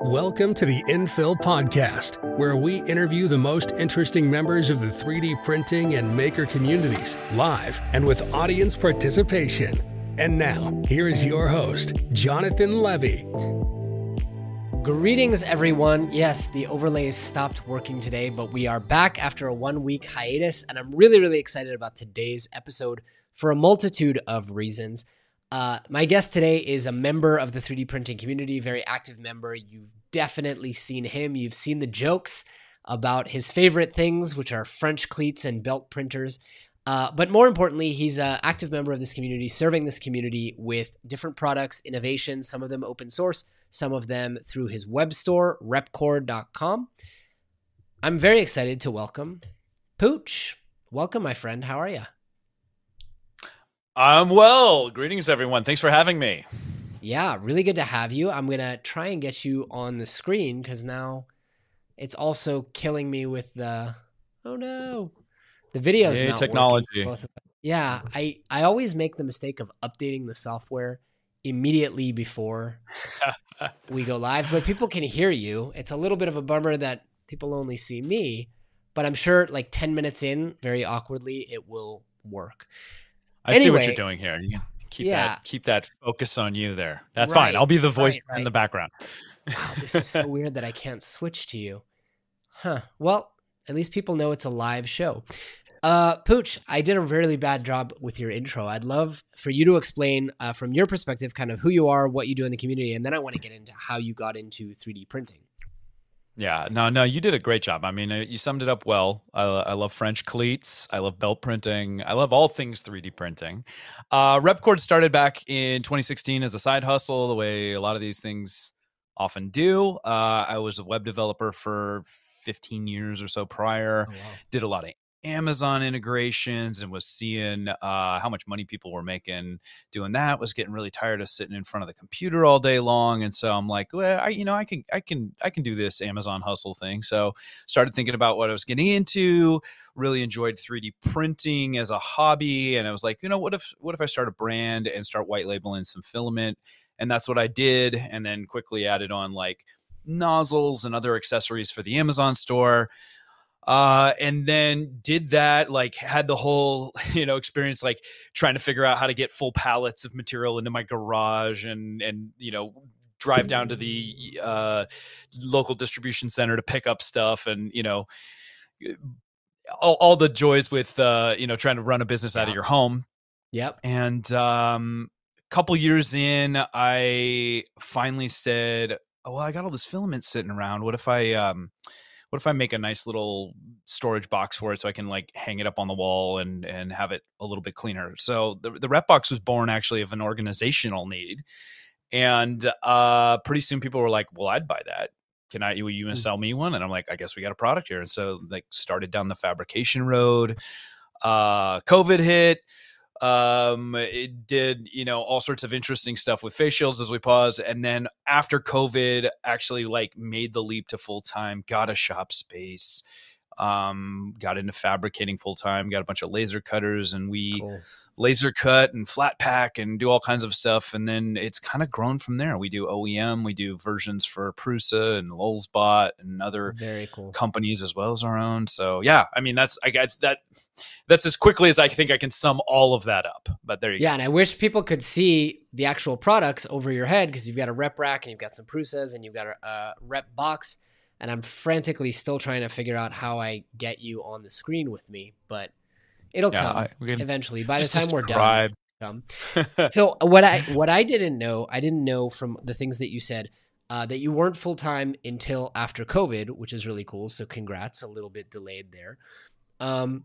Welcome to the Infill Podcast, where we interview the most interesting members of the 3D printing and maker communities live and with audience participation. And now, here is your host, Jonathan Levi. Greetings, everyone. Yes, the overlays stopped working today, but we are back after a one week hiatus, and I'm really, really excited about today's episode for a multitude of reasons. Uh, my guest today is a member of the 3D printing community, very active member. You've definitely seen him. You've seen the jokes about his favorite things, which are French cleats and belt printers. Uh, but more importantly, he's an active member of this community, serving this community with different products, innovations, some of them open source, some of them through his web store, repkord.com. I'm very excited to welcome Pooch. Welcome, my friend. How are you? I'm well. Greetings, everyone. Thanks for having me. Yeah, really good to have you. I'm going to try and get you on the screen because now it's also killing me with the, oh no, the video's hey, not technology. Yeah, I, I always make the mistake of updating the software immediately before we go live, but people can hear you. It's a little bit of a bummer that people only see me, but I'm sure like 10 minutes in, very awkwardly, it will work. I anyway, see what you're doing here. You keep yeah. that keep that focus on you there. That's right, fine. I'll be the voice right, right. in the background. wow, this is so weird that I can't switch to you. Huh. Well, at least people know it's a live show. Uh, Pooch, I did a really bad job with your intro. I'd love for you to explain uh, from your perspective kind of who you are, what you do in the community, and then I want to get into how you got into 3D printing. Yeah, no, no, you did a great job. I mean, uh, you summed it up well. I, I love French cleats. I love belt printing. I love all things 3D printing. Uh, RepKord started back in 2016 as a side hustle, the way a lot of these things often do. Uh, I was a web developer for 15 years or so prior. Oh, wow. Did a lot of Amazon integrations and was seeing uh, how much money people were making doing that. Was getting really tired of sitting in front of the computer all day long, and so I'm like, well, I, you know, I can, I can, I can do this Amazon hustle thing. So started thinking about what I was getting into. Really enjoyed 3D printing as a hobby, and I was like, you know, what if, what if I start a brand and start white labeling some filament? And that's what I did, and then quickly added on like nozzles and other accessories for the Amazon store uh, and then did that like had the whole you know experience like trying to figure out how to get full pallets of material into my garage and and you know drive down to the uh, local distribution center to pick up stuff and you know all, all the joys with uh, you know trying to run a business out of your home. Yep. And um a couple years in i finally said oh well i got all this filament sitting around. What if i um what if I make a nice little storage box for it so I can like hang it up on the wall and and have it a little bit cleaner? So the the rep box was born actually of an organizational need, and uh, pretty soon people were like, "Well, I'd buy that." Can I? Will you mm. sell me one? And I'm like, I guess we got a product here. And so like started down the fabrication road. Uh, COVID hit um it did you know all sorts of interesting stuff with face shields as we paused and then after covid actually like made the leap to full time got a shop space um, got into fabricating full time, got a bunch of laser cutters, and we cool. laser cut and flat pack and do all kinds of stuff. And then it's kind of grown from there. We do OEM, we do versions for Prusa and Lulzbot and other very cool companies as well as our own. So yeah, I mean that's I got that. That's as quickly as I think I can sum all of that up. But there you yeah, go. and I wish people could see the actual products over your head because you've got a rep rack and you've got some Prusas and you've got a, a rep box and I'm frantically still trying to figure out how I get you on the screen with me, but it'll yeah, come I, eventually. By the time we're done, come. so what I what I didn't know, I didn't know from the things that you said uh, that you weren't full time until after COVID, which is really cool. So congrats, a little bit delayed there. Um,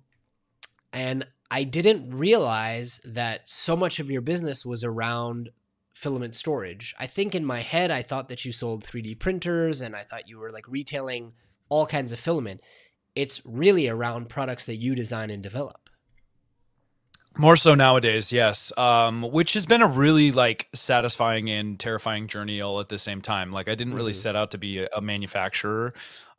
and I didn't realize that so much of your business was around filament storage. I think in my head, I thought that you sold 3D printers and I thought you were like retailing all kinds of filament. It's really around products that you design and develop. More so nowadays, yes. Um, which has been a really like satisfying and terrifying journey all at the same time. Like I didn't really mm-hmm. set out to be a, a manufacturer.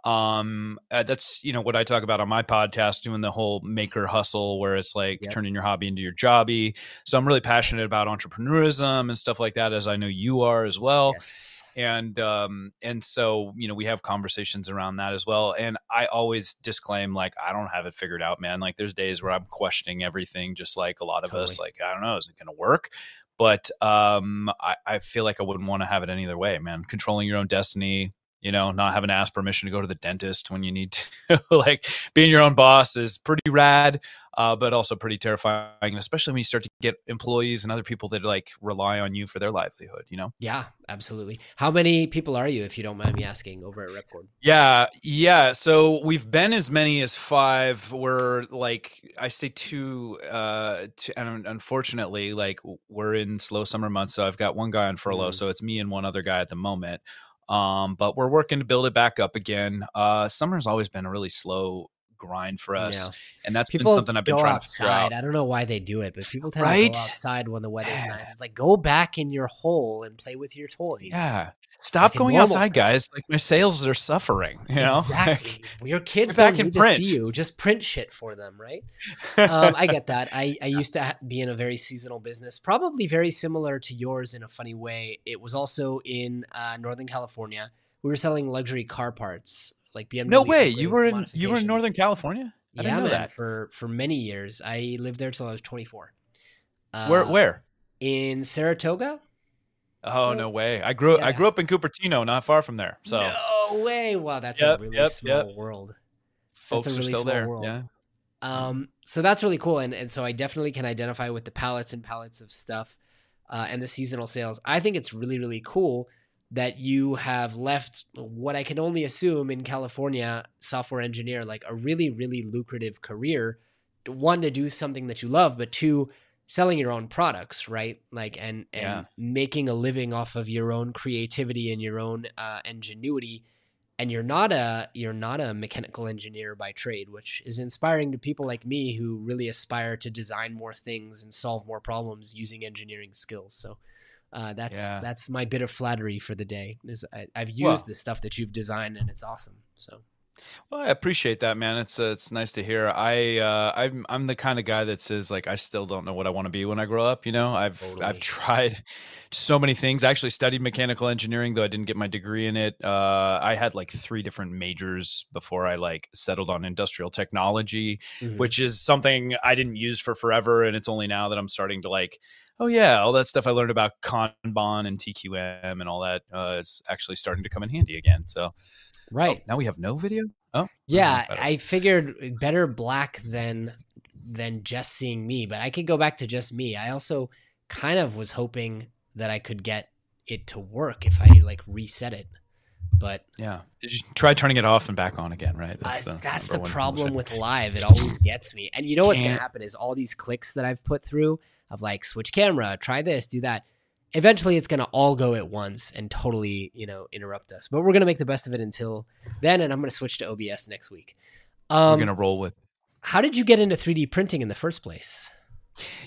Um uh, that's you know what i talk about on my podcast doing the whole maker hustle where it's like Yep. turning your hobby into your jobby. So i'm really passionate about entrepreneurism and stuff like that as i know you are as well. Yes. and um and so you know we have conversations around that as well and i always disclaim like i don't have it figured out man. Like there's days where i'm questioning everything just like a lot of us like i don't know is it going to work? But um I, I feel like i wouldn't want to have it any other way man. Controlling your own destiny you know not having to ask permission to go to the dentist when you need to like being your own boss is pretty rad uh, but also pretty terrifying especially when you start to get employees and other people that like rely on you for their livelihood you know Yeah, absolutely. How many people are you, if you don't mind me asking, over at RepKord? Yeah, yeah. So we've been as many as five. We're like I say two. Uh, two, and unfortunately, like we're in slow summer months, so I've got one guy on furlough. Mm. So it's me and one other guy at the moment. Um, but we're working to build it back up again. Uh, summer's always been a really slow grind for us, Yeah. and that's People been something I've been trying to figure outside. out. I don't know why they do it, but people tend to Right? go outside when the weather's Yeah. nice. It's like go back in your hole and play with your toys. Yeah, stop Like going outside, person. guys. Like my sales are suffering. You know, exactly. your kids back in to print. see you. Just print shit for them, right? um, I get that. I, I used to be in a very seasonal business, probably very similar to yours in a funny way. It was also in uh, Northern California. We were selling luxury car parts, like BMW. no way. You were in you were in. Northern California. I yeah, didn't know man. that. For for many years, I lived there till I was 24. Uh, Where where? in Saratoga? Oh Well, no way! I grew I grew up in Cupertino, not far from there. So no way! Wow, that's Yep, a really yep, small yep. world. folks a are really still small there. world. Yeah. Um, so that's really cool, and and so I definitely can identify with the pallets and pallets of stuff, uh, and the seasonal sales. I think it's really really cool that you have left what I can only assume in California, software engineer, like a really really lucrative career. One to do something that you love, but two, selling your own products, right? Like and and Yeah. making a living off of your own creativity and your own uh, ingenuity and you're not a you're not a mechanical engineer by trade which is inspiring to people like me who really aspire to design more things and solve more problems using engineering skills so uh, that's Yeah. that's my bit of flattery for the day is I, i've used Well- the stuff that you've designed and it's awesome so Well, I appreciate that, man. It's uh, it's nice to hear. I uh, I'm I'm the kind of guy that says like I still don't know what I want to be when I grow up. You know, I've Totally. I've tried so many things. I actually studied mechanical engineering, though I didn't get my degree in it. Uh, I had like three different majors before I like settled on industrial technology. Mhm. which is something I didn't use for forever. And it's only now that I'm starting to like, oh yeah, all that stuff I learned about Kanban and TQM and all that uh, is actually starting to come in handy again. So right oh, now we have no video. Oh yeah better. i figured better black than than just seeing me but i could go back to just me i also kind of was hoping that i could get it to work if i like reset it but yeah. You try turning it off and back on again? Right. Uh, That's, the problem with live. It always gets me. And you know what's going to happen is all these clicks that I've put through of like switch camera, try this, do that. Eventually, it's going to all go at once and totally, you know, interrupt us. But we're going to make the best of it until then. And I'm going to switch to OBS next week. We're Um, gonna roll with. How did you get into 3D printing in the first place?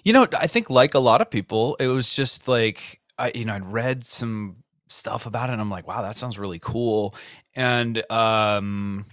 You know, I think like a lot of people, it was just like I, you know, I'd read some stuff about it, and I'm like, wow, that sounds really cool. And um,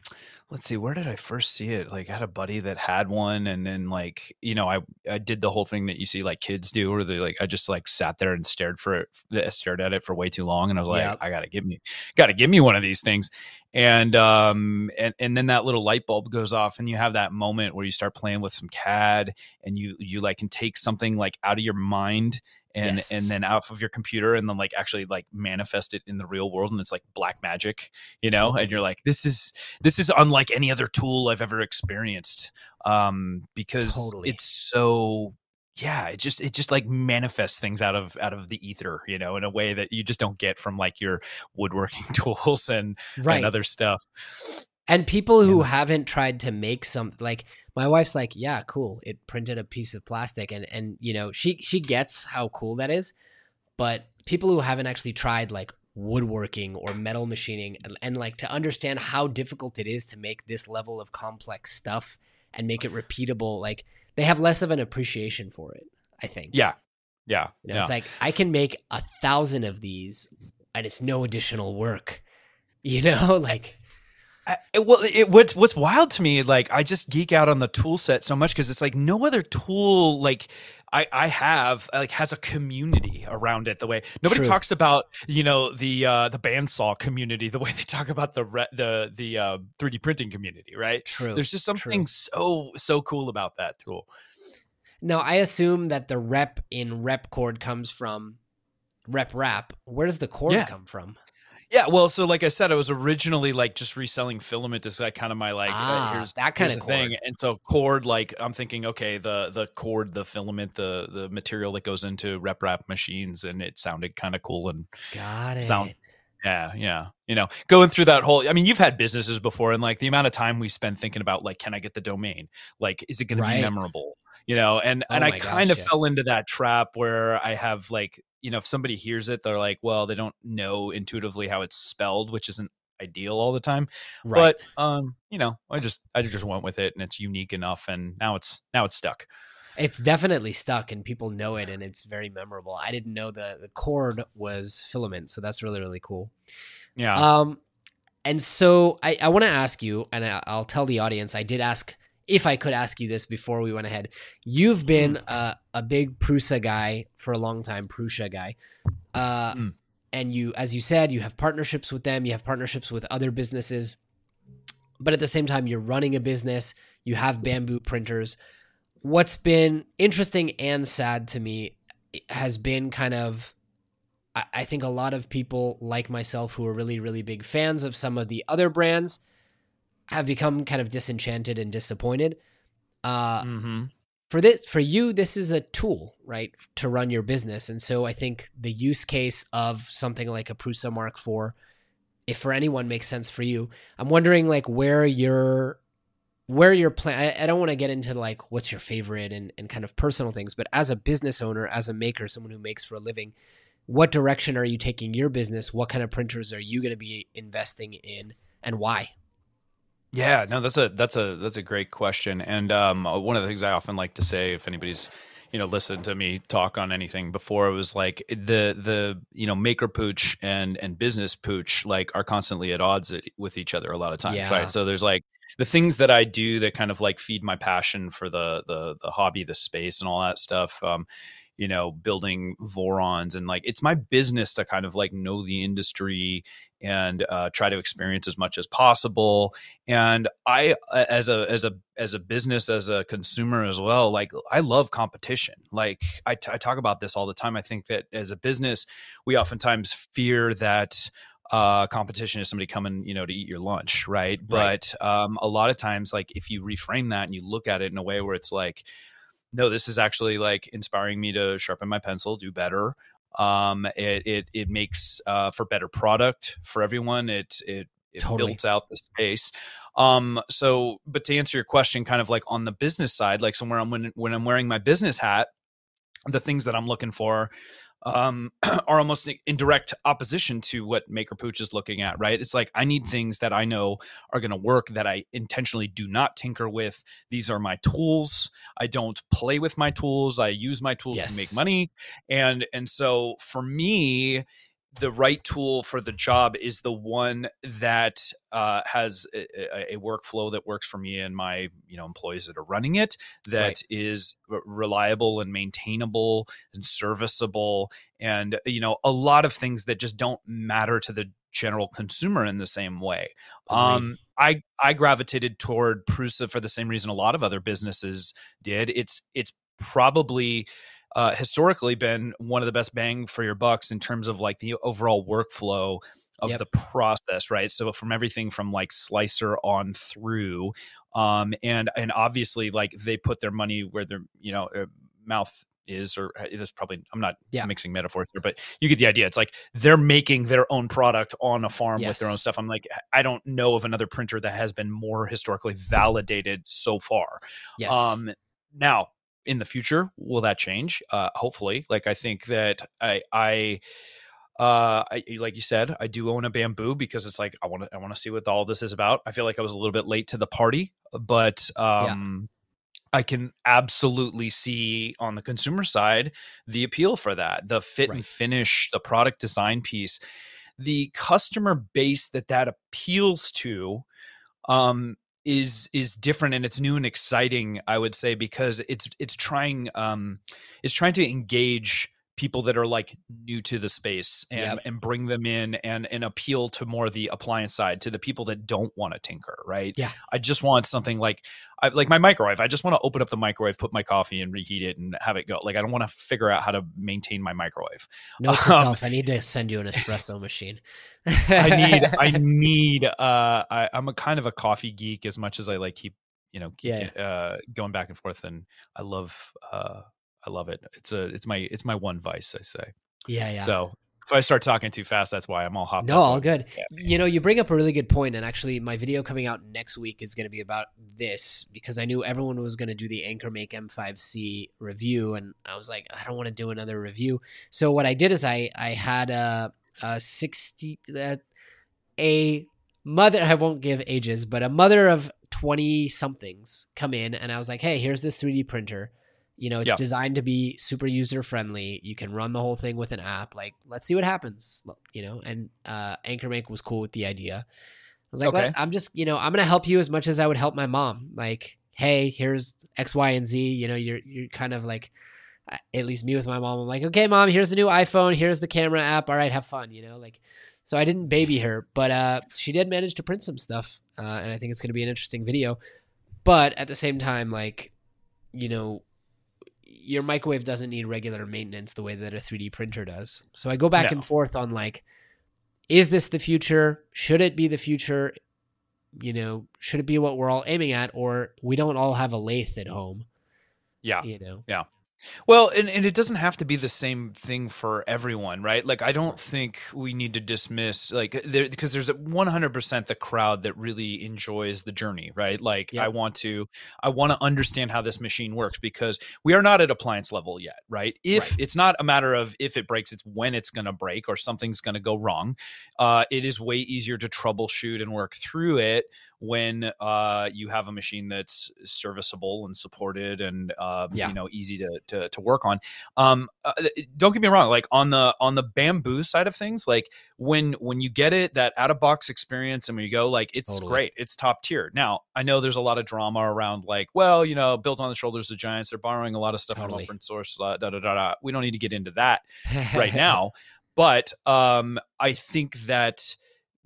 let's see, where did I first see it? Like, I had a buddy that had one, and then like, you know, I I did the whole thing that you see like kids do, where they like, I just like sat there and stared for it, stared at it for way too long, and I was like, Yep. I gotta give me, gotta give me one of these things. And um, and and then that little light bulb goes off, and you have that moment where you start playing with some CAD, and you you like can take something like out of your mind and Yes. and then off of your computer and then like actually like manifest it in the real world and it's like black magic you know and you're like this is this is unlike any other tool i've ever experienced um because Totally. it's so yeah it just it just like manifests things out of out of the ether you know in a way that you just don't get from like your woodworking tools and Right. and other stuff And people who Yeah. haven't tried to make some like my wife's like, yeah, cool. It printed a piece of plastic and and you know, she she gets how cool that is. But people who haven't actually tried like woodworking or metal machining and, and like to understand how difficult it is to make this level of complex stuff and make it repeatable, like they have less of an appreciation for it, I think. yeah yeah You know, yeah. it's like I can make a thousand of these and it's no additional work. You know, like I, well, it, what's what's wild to me, like I just geek out on the tool set so much because it's like no other tool like I, I have like has a community around it the way nobody True. talks about you know the uh the bandsaw community the way they talk about the re- the the uh, 3d printing community right True. there's just true. something so so cool about that tool No, I assume that the rep in RepKord comes from RepRap. Where does the cord Yeah. come from? Yeah well so like i said i was originally like just reselling filament is like kind of my like uh, Ah, here's that kind here's of thing and so cord like i'm thinking okay the the cord the filament the the material that goes into RepRap machines and it sounded kind of cool and Got it. Sound- Yeah, yeah. You know, going through that whole I mean, you've had businesses before and like the amount of time we spend thinking about like can I get the domain? Like is it going to be memorable? You know, and Oh and I kind gosh, of fell into that trap where I have like, you know, if somebody hears it, they're like, well, they don't know intuitively how it's spelled, which isn't ideal all the time. Right. But um, you know, I just I just went with it and it's unique enough and now it's now it's stuck. It's definitely stuck and people know it and it's very memorable. I didn't know the, the cord was filament, so that's really, really cool. Yeah. Um, and so I, I want to ask you, and I, I'll tell the audience, I did ask if I could ask you this before we went ahead. You've been a, a big Prusa guy for a long time, Prusa guy. Uh, Mm. And you, as you said, you have partnerships with them, you have partnerships with other businesses. But at the same time, you're running a business, you have Bambu printers. What's been interesting and sad to me has been kind of I, I think a lot of people like myself who are really, really big fans of some of the other brands have become kind of disenchanted and disappointed. Uh, mm-hmm. for this, for you, this is a tool, right, to run your business, and so I think the use case of something like a Prusa Mark IV, if for anyone makes sense for you, I'm wondering like where your where your plan. I, I don't want to get into like what's your favorite and and kind of personal things, but as a business owner, as a maker, someone who makes for a living, what direction are you taking your business? What kind of printers are you going to be investing in, and why? Yeah, no, that's a that's a that's a great question. And um, uh, one of the things I often like to say, if anybody's you know listened to me talk on anything before, it was like the the you know maker pooch and and business pooch like are constantly at odds with each other a lot of times, Yeah. right? So there's like the things that I do that kind of like feed my passion for the the the hobby, the space, and all that stuff. Um, you know, building Vorons and like it's my business to kind of like know the industry and uh, try to experience as much as possible and i uh, as a as a as a business as a consumer as well like i love competition like I, t- I talk about this all the time i think that as a business we oftentimes fear that uh, competition is somebody coming, you know, to eat your lunch, right? Right. But um, a lot of times, like if you reframe that and you look at it in a way where it's like, no, this is actually like inspiring me to sharpen my pencil, do better. Um, it it it makes uh, for better product for everyone. It it it Totally. builds out the space. Um, so, but to answer your question, kind of like on the business side, like somewhere I'm when when I'm wearing my business hat, the things that I'm looking for um, are almost in direct opposition to what Maker Pooch is looking at, right? It's like I need things that I know are going to work that I intentionally do not tinker with. These are my tools. I don't play with my tools. I use my tools to make money, and and so for me, the right tool for the job is the one that uh, has a, a- workflow that works for me and my you know employees that are running it that is Right. r- reliable and maintainable and serviceable and you know a lot of things that just don't matter to the general consumer in the same way. Um i i gravitated toward prusa for the same reason a lot of other businesses did. It's it's probably uh, historically been one of the best bang for your bucks in terms of like the overall workflow of Yep. the process right so from everything from like slicer on through um and and obviously like they put their money where their you know uh, mouth is or uh, this probably i'm not Yeah. mixing metaphors here but you get the idea it's like they're making their own product on a farm with their own stuff i'm like i don't know of another printer that has been more historically validated so far yes. um, now, in the future, will that change? Uh, hopefully. Like I think that I, I, uh, I, like you said, I do own a Bambu because it's like I want to, I want to see what all this is about. I feel like I was a little bit late to the party, but um, I can absolutely see on the consumer side the appeal for that, the fit and finish, the product design piece, the customer base that that appeals to um, is is different and it's new and exciting. I would say because it's it's trying um, it's trying to engage people that are like new to the space and yep. and bring them in and and appeal to more the appliance side to the people that don't want to tinker right? Yeah. I just want something like I, like my microwave i just want to open up the microwave put my coffee and reheat it and have it go. Like i don't want to figure out how to maintain my microwave. No um, self i need to send you an espresso machine. I need i need uh I, i'm a kind of a coffee geek as much as i like keep you know keep, yeah. uh going back and forth and i love uh I love it. It's a it's my it's my one vice. I say. Yeah, yeah. So if I start talking too fast, that's why I'm all hopped. No, all good. Yeah. You know, you bring up a really good point, and actually, my video coming out next week is going to be about this because I knew everyone was going to do the AnkerMake M5C review, and I was like, I don't want to do another review. So what I did is I I had a a sixty uh, a mother. I won't give ages, but a mother of twenty somethings come in, and I was like, Hey, here's this 3D printer you know, it's yep. designed to be super user friendly. You can run the whole thing with an app. Like, let's see what happens. You know, and uh, AnkerMake was cool with the idea. I was like, okay. I'm just, you know, I'm gonna help you as much as I would help my mom. Like, hey, here's X, Y, and Z. You know, you're you're kind of like, at least me with my mom. I'm like, okay, mom, here's the new iPhone. Here's the camera app. All right, have fun. You know, like, so I didn't baby her, but uh, she did manage to print some stuff, uh, and I think it's gonna be an interesting video. But at the same time, like, you know, your microwave doesn't need regular maintenance the way that a 3D printer does. So I go back no. and forth on like, is this the future? Should it be the future? You know, should it be what we're all aiming at, or we don't all have a lathe at home? Yeah. You know. Yeah. Well, and, and it doesn't have to be the same thing for everyone, right? Like, I don't think we need to dismiss, like, there, because there's 100% the crowd that really enjoys the journey, right? Like, yep. I want to, I want to understand how this machine works because we are not at appliance level yet, right? If right. it's not a matter of if it breaks, it's when it's going to break or something's going to go wrong. Uh, it is way easier to troubleshoot and work through it when uh, you have a machine that's serviceable and supported and uh, yeah. you know easy to, to, to work on. Um, uh, don't get me wrong, like on the on the Bambu side of things, like when when you get it that out of box experience and when you go like it's totally. great, it's top tier. Now I know there's a lot of drama around like well you know built on the shoulders of giants, they're borrowing a lot of stuff totally. from open source. Da, da, da, da, We don't need to get into that right now, but um, I think that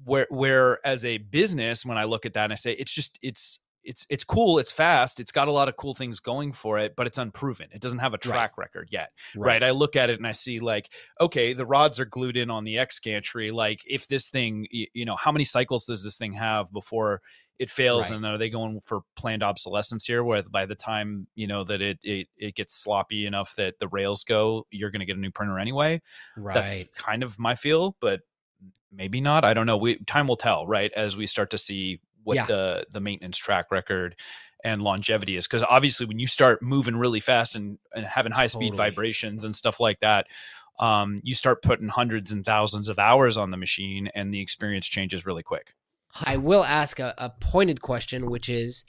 where where as a business when i look at that and i say it's just it's it's it's cool it's fast it's got a lot of cool things going for it but it's unproven it doesn't have a track right. record yet right. right. i look at it and i see like okay the rods are glued in on the x gantry like if this thing you, you know how many cycles does this thing have before it fails right. and are they going for planned obsolescence here where by the time you know that it it, it gets sloppy enough that the rails go you're going to get a new printer anyway right that's kind of my feel but maybe not. I don't know. We time will tell, right? As we start to see what yeah. the the maintenance track record and longevity is because obviously when you start moving really fast and, and having high totally. speed vibrations and stuff like that um, you start putting hundreds and thousands of hours on the machine and the experience changes really quick i will ask a, a pointed question which is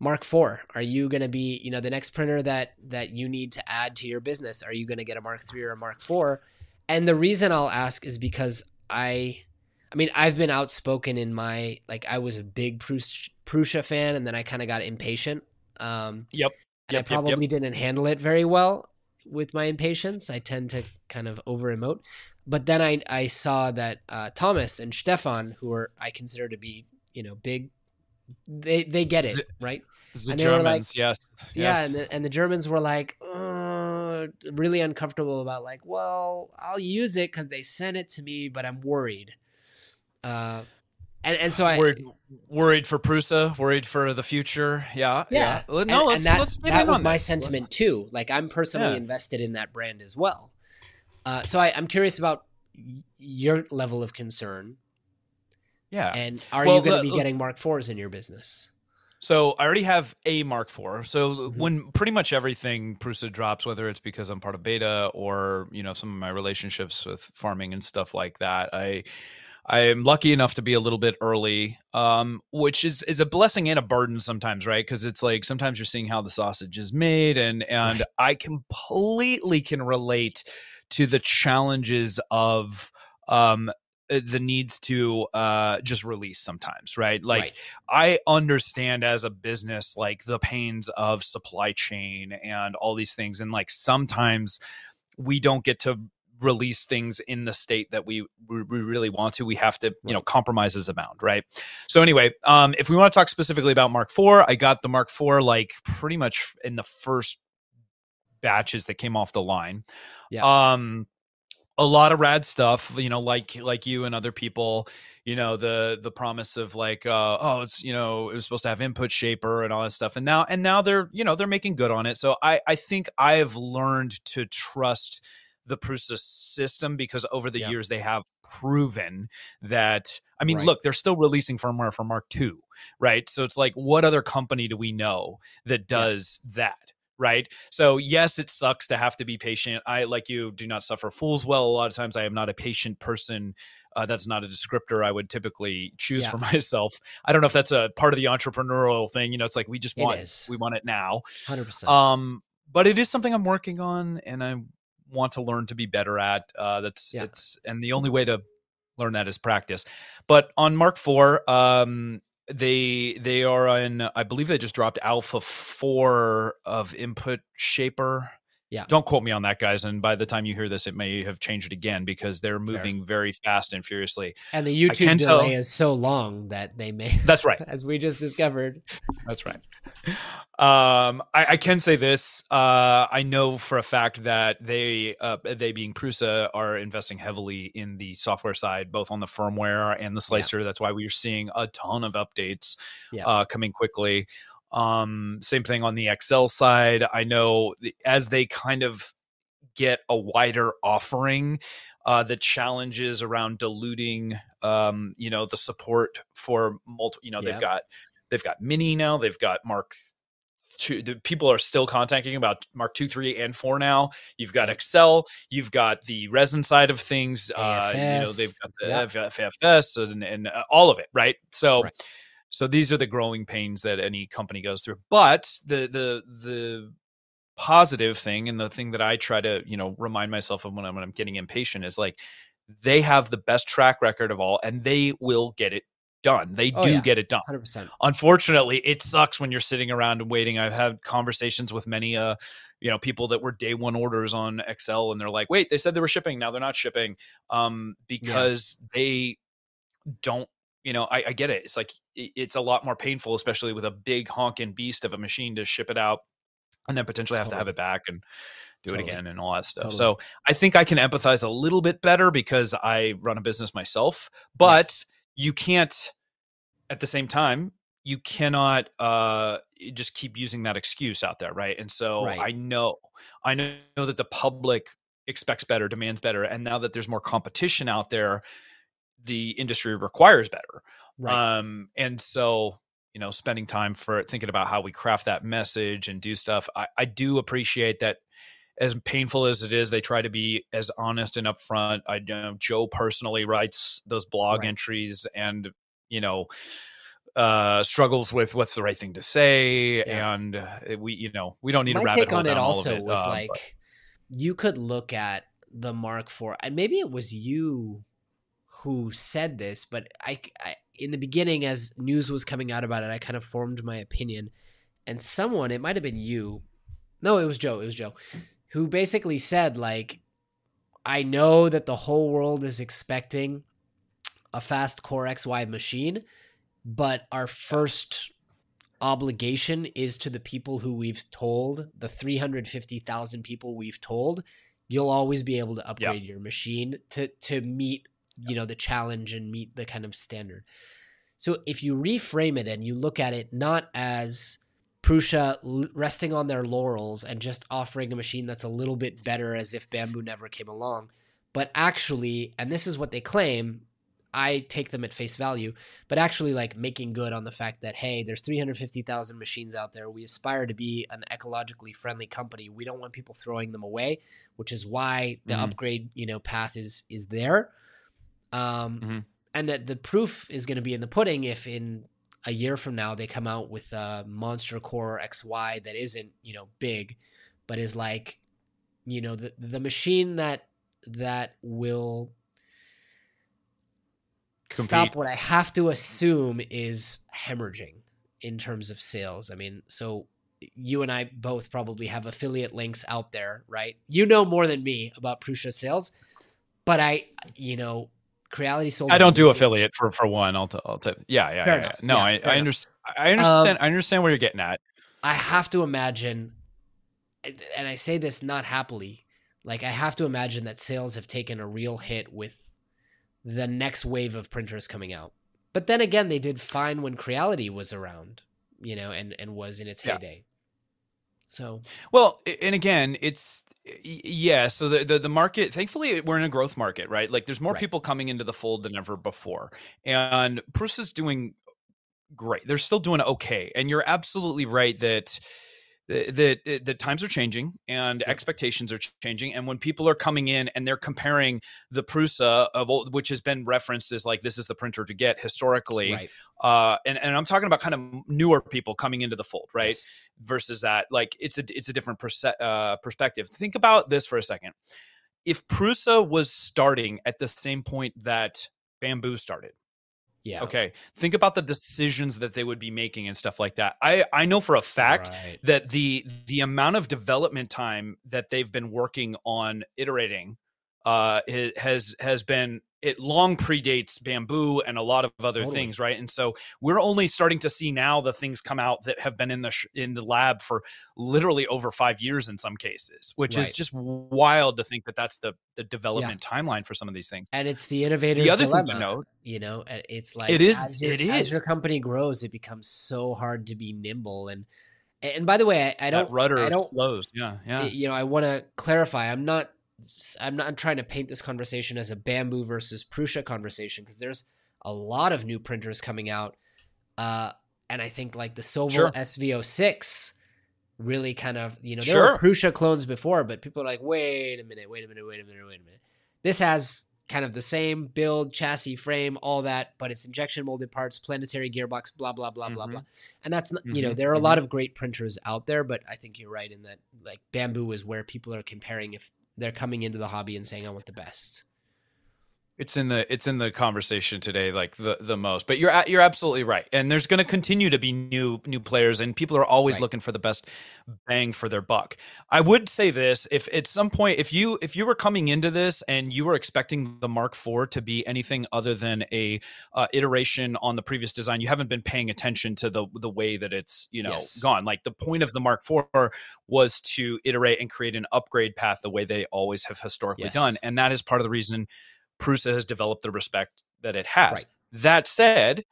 mark iv are you going to be you know the next printer that that you need to add to your business are you going to get a mark iii or a mark iv and the reason i'll ask is because I I mean, I've been outspoken in my like I was a big Prusa fan and then I kind of got impatient. Um Yep. And yep, I probably yep, yep. didn't handle it very well with my impatience. I tend to kind of over emote. But then I I saw that uh, Thomas and Stefan, who are I consider to be, you know, big they they get it, right? The and Germans, like, yes. Yeah, yes. and the, and the Germans were like, really uncomfortable about like, well, I'll use it because they sent it to me, but I'm worried. Uh, and and so I worried, worried for Prusa, worried for the future. Yeah, yeah. yeah. No, and, let's, and that, let's that was my this. sentiment too. Like I'm personally yeah. invested in that brand as well. Uh, so I, I'm curious about your level of concern. Yeah. And are well, you going to be getting Mark IVs in your business? So I already have a Mark IV. So mm-hmm. when pretty much everything Prusa drops, whether it's because I'm part of beta or you know some of my relationships with farming and stuff like that, I I am lucky enough to be a little bit early, um, which is is a blessing and a burden sometimes, right? Because it's like sometimes you're seeing how the sausage is made, and and right. I completely can relate to the challenges of um, the needs to uh, just release sometimes, right? Like Right. I understand as a business like the pains of supply chain and all these things, and like sometimes we don't get to release things in the state that we we really want to we have to you know compromises abound right so anyway um if we want to talk specifically about mark iv i got the mark iv like pretty much in the first batches that came off the line Yeah. um a lot of rad stuff you know like like you and other people you know the the promise of like uh oh it's you know it was supposed to have input shaper and all that stuff and now and now they're you know they're making good on it so i i think i've learned to trust the prusa system because over the Yeah. years they have proven that i mean Right. look they're still releasing firmware for mark ii right so it's like what other company do we know that does that right? So yes it sucks to have to be patient. I like you do not suffer fools well. A lot of times i am not a patient person uh, that's not a descriptor i would typically choose Yeah. for myself. I don't know if that's a part of the entrepreneurial thing you know it's like we just want we want it now. 100%. um but it is something i'm working on and i want to learn to be better at uh that's Yeah. it's and the only way to learn that is practice. But on mark 4 um they they are in i believe they just dropped alpha 4 of input shaper Yeah. don't quote me on that guys and by the time you hear this it may have changed again because they're moving very fast and furiously and the YouTube delay tell- is so long that they may, that's right as we just discovered. That's right. Um, I, I can say this. Uh, I know for a fact that they, uh, they being Prusa, are investing heavily in the software side, both on the firmware and the slicer. That's why we're seeing a ton of updates Yeah. uh, coming quickly. Um, same thing on the XL side. I know as they kind of get a wider offering, uh, the challenges around diluting, um, you know, the support for multiple. You know, Yeah. they've got they've got Mini now. They've got Mark. Two, the people are still contacting about Mark two, three, and four now. You've got XL. You've got the resin side of things. Uh, you know, they've got the yep. FFS and, and uh, all of it, right? So, Right. So these are the growing pains that any company goes through. But the the the positive thing and the thing that I try to you know remind myself of when I'm when I'm getting impatient is like they have the best track record of all, and they will get it done. They Oh, do yeah. get it done. 100%. Unfortunately, it sucks when you're sitting around and waiting. I've had conversations with many uh you know people that were day one orders on XL and they're like, "Wait, they said they were shipping, now they're not shipping." Um because they don't you know, I, I get it. It's like it's a lot more painful, especially with a big honking beast of a machine to ship it out and then potentially have to have it back and do Totally. it again and all that stuff. Totally. So I think I can empathize a little bit better because I run a business myself, but you can't at the same time you cannot uh just keep using that excuse out there right and so Right. i know i know that the public expects better demands better and now that there's more competition out there the industry requires better Right. um and so you know spending time for thinking about how we craft that message and do stuff i, I do appreciate that as painful as it is they try to be as honest and upfront i know jo personally writes those blog Right. entries and you know uh struggles with what's the right thing to say Yeah. and uh, we you know we don't need My a rabbit take on it down all of also it, was but- like you could look at the Mark IV, and maybe it was you who said this, but I, I in the beginning, as news was coming out about it, I kind of formed my opinion, and someone, it might have been you, no, it was Jo, it was Jo, who basically said like, I know that the whole world is expecting a fast Core XY machine, but our first obligation is to the people who we've told, the 350,000 people we've told, you'll always be able to upgrade your machine to to meet, you know, the challenge and meet the kind of standard. So if you reframe it and you look at it not as Prusa resting on their laurels and just offering a machine that's a little bit better as if Bambu never came along, but actually, and this is what they claim, I take them at face value, but actually like making good on the fact that hey, there's 350,000 machines out there. We aspire to be an ecologically friendly company. We don't want people throwing them away, which is why the Mhm. upgrade, you know, path is is there. Um Mhm. and that the proof is going to be in the pudding if in a year from now they come out with a monster core XY that isn't, you know, big, but is like, you know, the the machine that that will compete. Stop. What I have to assume is hemorrhaging in terms of sales. I mean, so you and I both probably have affiliate links out there, right? You know more than me about Prusa sales, but I, you know, Creality sold. I don't do affiliate for for one. I'll t- I'll tell. Yeah, yeah, Fair yeah. No, Yeah, I, I understand. I understand. Um, I understand where you're getting at. I have to imagine, and I say this not happily, like I have to imagine that sales have taken a real hit with the next wave of printers coming out. But then again, they did fine when Creality was around, you know, and and was in its Yeah. heyday. So Well, and again, it's yeah. So the, the the market, thankfully, we're in a growth market, right? Like, there's more Right. people coming into the fold than ever before, and Prusa's doing great. They're still doing okay, and you're absolutely right that that that, that times are changing and expectations are changing. And when people are coming in and they're comparing the prusa of old, which has been referenced as like this is the printer to get historically right, uh and, and i'm talking about kind of newer people coming into the fold right? Yes. versus that like it's a it's a different perse- uh, perspective. Think about this for a second. If prusa was starting at the same point that Bambu started yeah, okay think about the decisions that they would be making and stuff like that i i know for a fact Right. that the the amount of development time that they've been working on iterating uh has has been it long predates Bambu and a lot of other Totally. things right? And so we're only starting to see now the things come out that have been in the sh- in the lab for literally over 5 years in some cases which is just wild to think that that's the the development timeline for some of these things. And it's the innovator's the other dilemma. thing to note you know it's like It is- as your, it as your company grows it becomes so hard to be nimble and and by the way i, I don't rudder i don't slows yeah yeah. you know i want to clarify i'm not i'm not trying to paint this conversation as a Bambu versus prusa conversation because there's a lot of new printers coming out uh and i think like the Sovol Sure. SV06 really kind of you know there were Sure. prusa clones before but people are like wait a minute wait a minute wait a minute wait a minute this has kind of the same build chassis frame all that but it's injection molded parts planetary gearbox blah blah blah blah Mhm. blah and that's not you know Mhm, there are a lot of great printers out there but i think you're right in that like Bambu is where people are comparing if they're coming into the hobby and saying i want the best It's in the it's in the conversation today, like the the most. But you're you're absolutely right, and there's going to continue to be new new players, and people are always Right. looking for the best bang for their buck. I would say this: if at some point, if you if you were coming into this and you were expecting the Mark IV to be anything other than a uh, iteration on the previous design, you haven't been paying attention to the the way that it's you know Yes. gone. Like the point of the Mark IV was to iterate and create an upgrade path the way they always have historically Yes. done, and that is part of the reason Prusa has developed the respect that it has. Right. That said,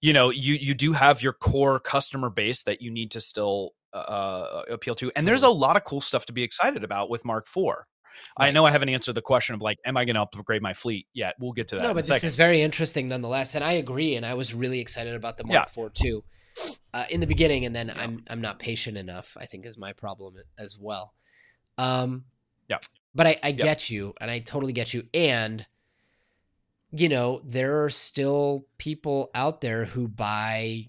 you know, you you do have your core customer base that you need to still uh, appeal to, and there's a lot of cool stuff to be excited about with Mark IV. I know I haven't answered the question of like, am I going to upgrade my fleet yet? We'll get to that. no but this second. is very interesting nonetheless and i agree and i was really excited about the mark iv too uh, in the beginning and then i'm i'm not patient enough i think is my problem as well um Yeah. but i i get you and i totally get you and you know there are still people out there who buy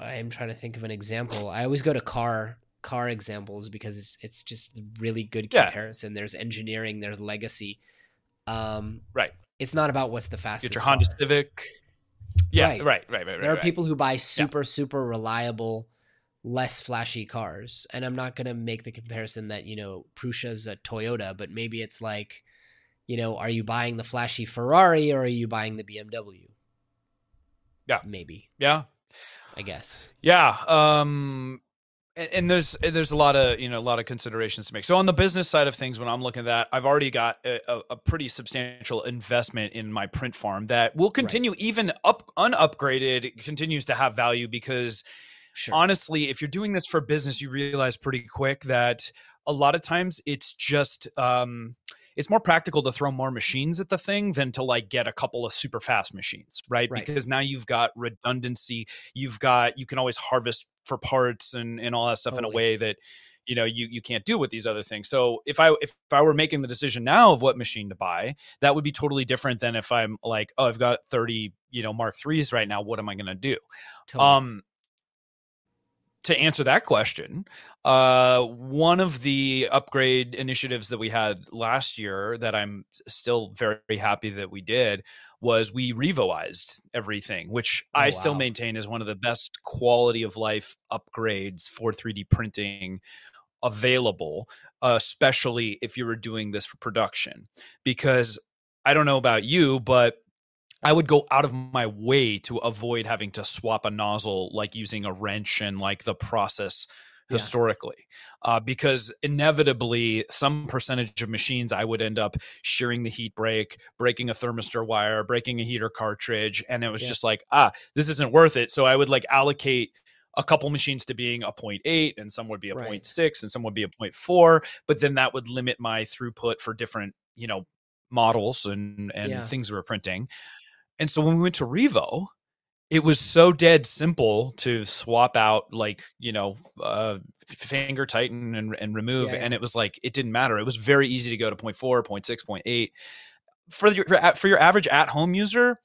I'm trying to think of an example i always go to car car examples because it's it's just really good Yeah. comparison there's engineering there's legacy um Right. it's not about what's the fastest Get your Honda car. Civic. Yeah, Right. right, right, right, right. there are right. people who buy super super reliable less flashy cars and i'm not going to make the comparison that you know Prusa's a toyota but maybe it's like you know are you buying the flashy ferrari or are you buying the bmw Yeah. maybe. Yeah, i guess. Yeah, um and, and there's there's a lot of you know a lot of considerations to make. So on the business side of things, when I'm looking at that, I've already got a, a, pretty substantial investment in my print farm that will continue even up unupgraded continues to have value because sure. honestly, if you're doing this for business, you realize pretty quick that a lot of times it's just um it's more practical to throw more machines at the thing than to like get a couple of super fast machines, right? Right. Because now you've got redundancy, you've got you can always harvest for parts and and all that stuff in a way that you know you you can't do with these other things. So if I if I were making the decision now of what machine to buy, that would be totally different than if I'm like, oh, I've got 30, you know, Mark 3s right now, what am I going to do? totally. Um to answer that question, uh, one of the upgrade initiatives that we had last year that I'm still very happy that we did was we revoized everything, which oh, I still maintain is one of the best quality of life upgrades for 3D printing available, especially if you were doing this for production. Because I don't know about you, but I would go out of my way to avoid having to swap a nozzle, like using a wrench and like the process yeah. historically, uh, because inevitably some percentage of machines I would end up shearing the heat break, breaking a thermistor wire, breaking a heater cartridge, and it was yeah. just like, ah, this isn't worth it. So I would like allocate a couple machines to being a 0.8 and some would be a right. 0.6 and some would be a 0.4 but then that would limit my throughput for different you know models and and yeah. things we were printing and so when we went to Revo, it was so dead simple to swap out like you know uh, finger tighten and, and remove yeah, yeah. and it was like it didn't matter it was very easy to go to 0.4 0.6 0.8 for your for your average at home user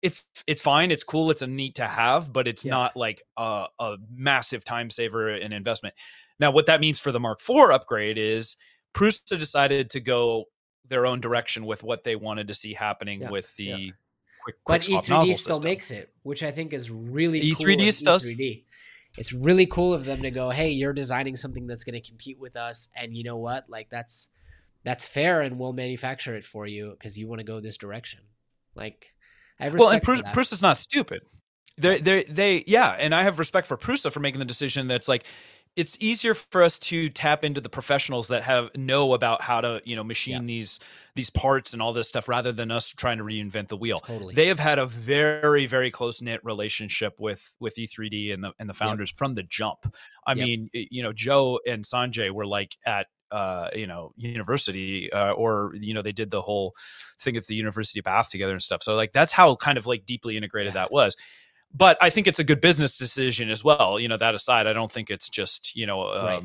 it's it's fine it's cool it's a neat to have but it's yeah. not like a, a massive time saver and investment now what that means for the mark iv upgrade is prusa decided to go their own direction with what they wanted to see happening with the quick, quick but E3D still system. makes it, which I think is really E3D cool does. E3D. It's really cool of them to go, hey, you're designing something that's going to compete with us, and you know what? Like that's that's fair, and we'll manufacture it for you because you want to go this direction. Like, I have well, and Prusa is not stupid. They, they, they, yeah, and I have respect for Prusa for making the decision that's like, it's easier for us to tap into the professionals that have know about how to you know machine yeah. these these parts and all this stuff rather than us trying to reinvent the wheel totally. they have had a very very close knit relationship with with e3d and the and the founders yep. from the jump i yep. mean you know joe and sanjay were like at uh, you know, university, uh, or you know, they did the whole thing at the University of Bath together and stuff. So like that's how kind of like deeply integrated yeah. that was but I think it's a good business decision as well. You know, that aside, I don't think it's just you know, um, right.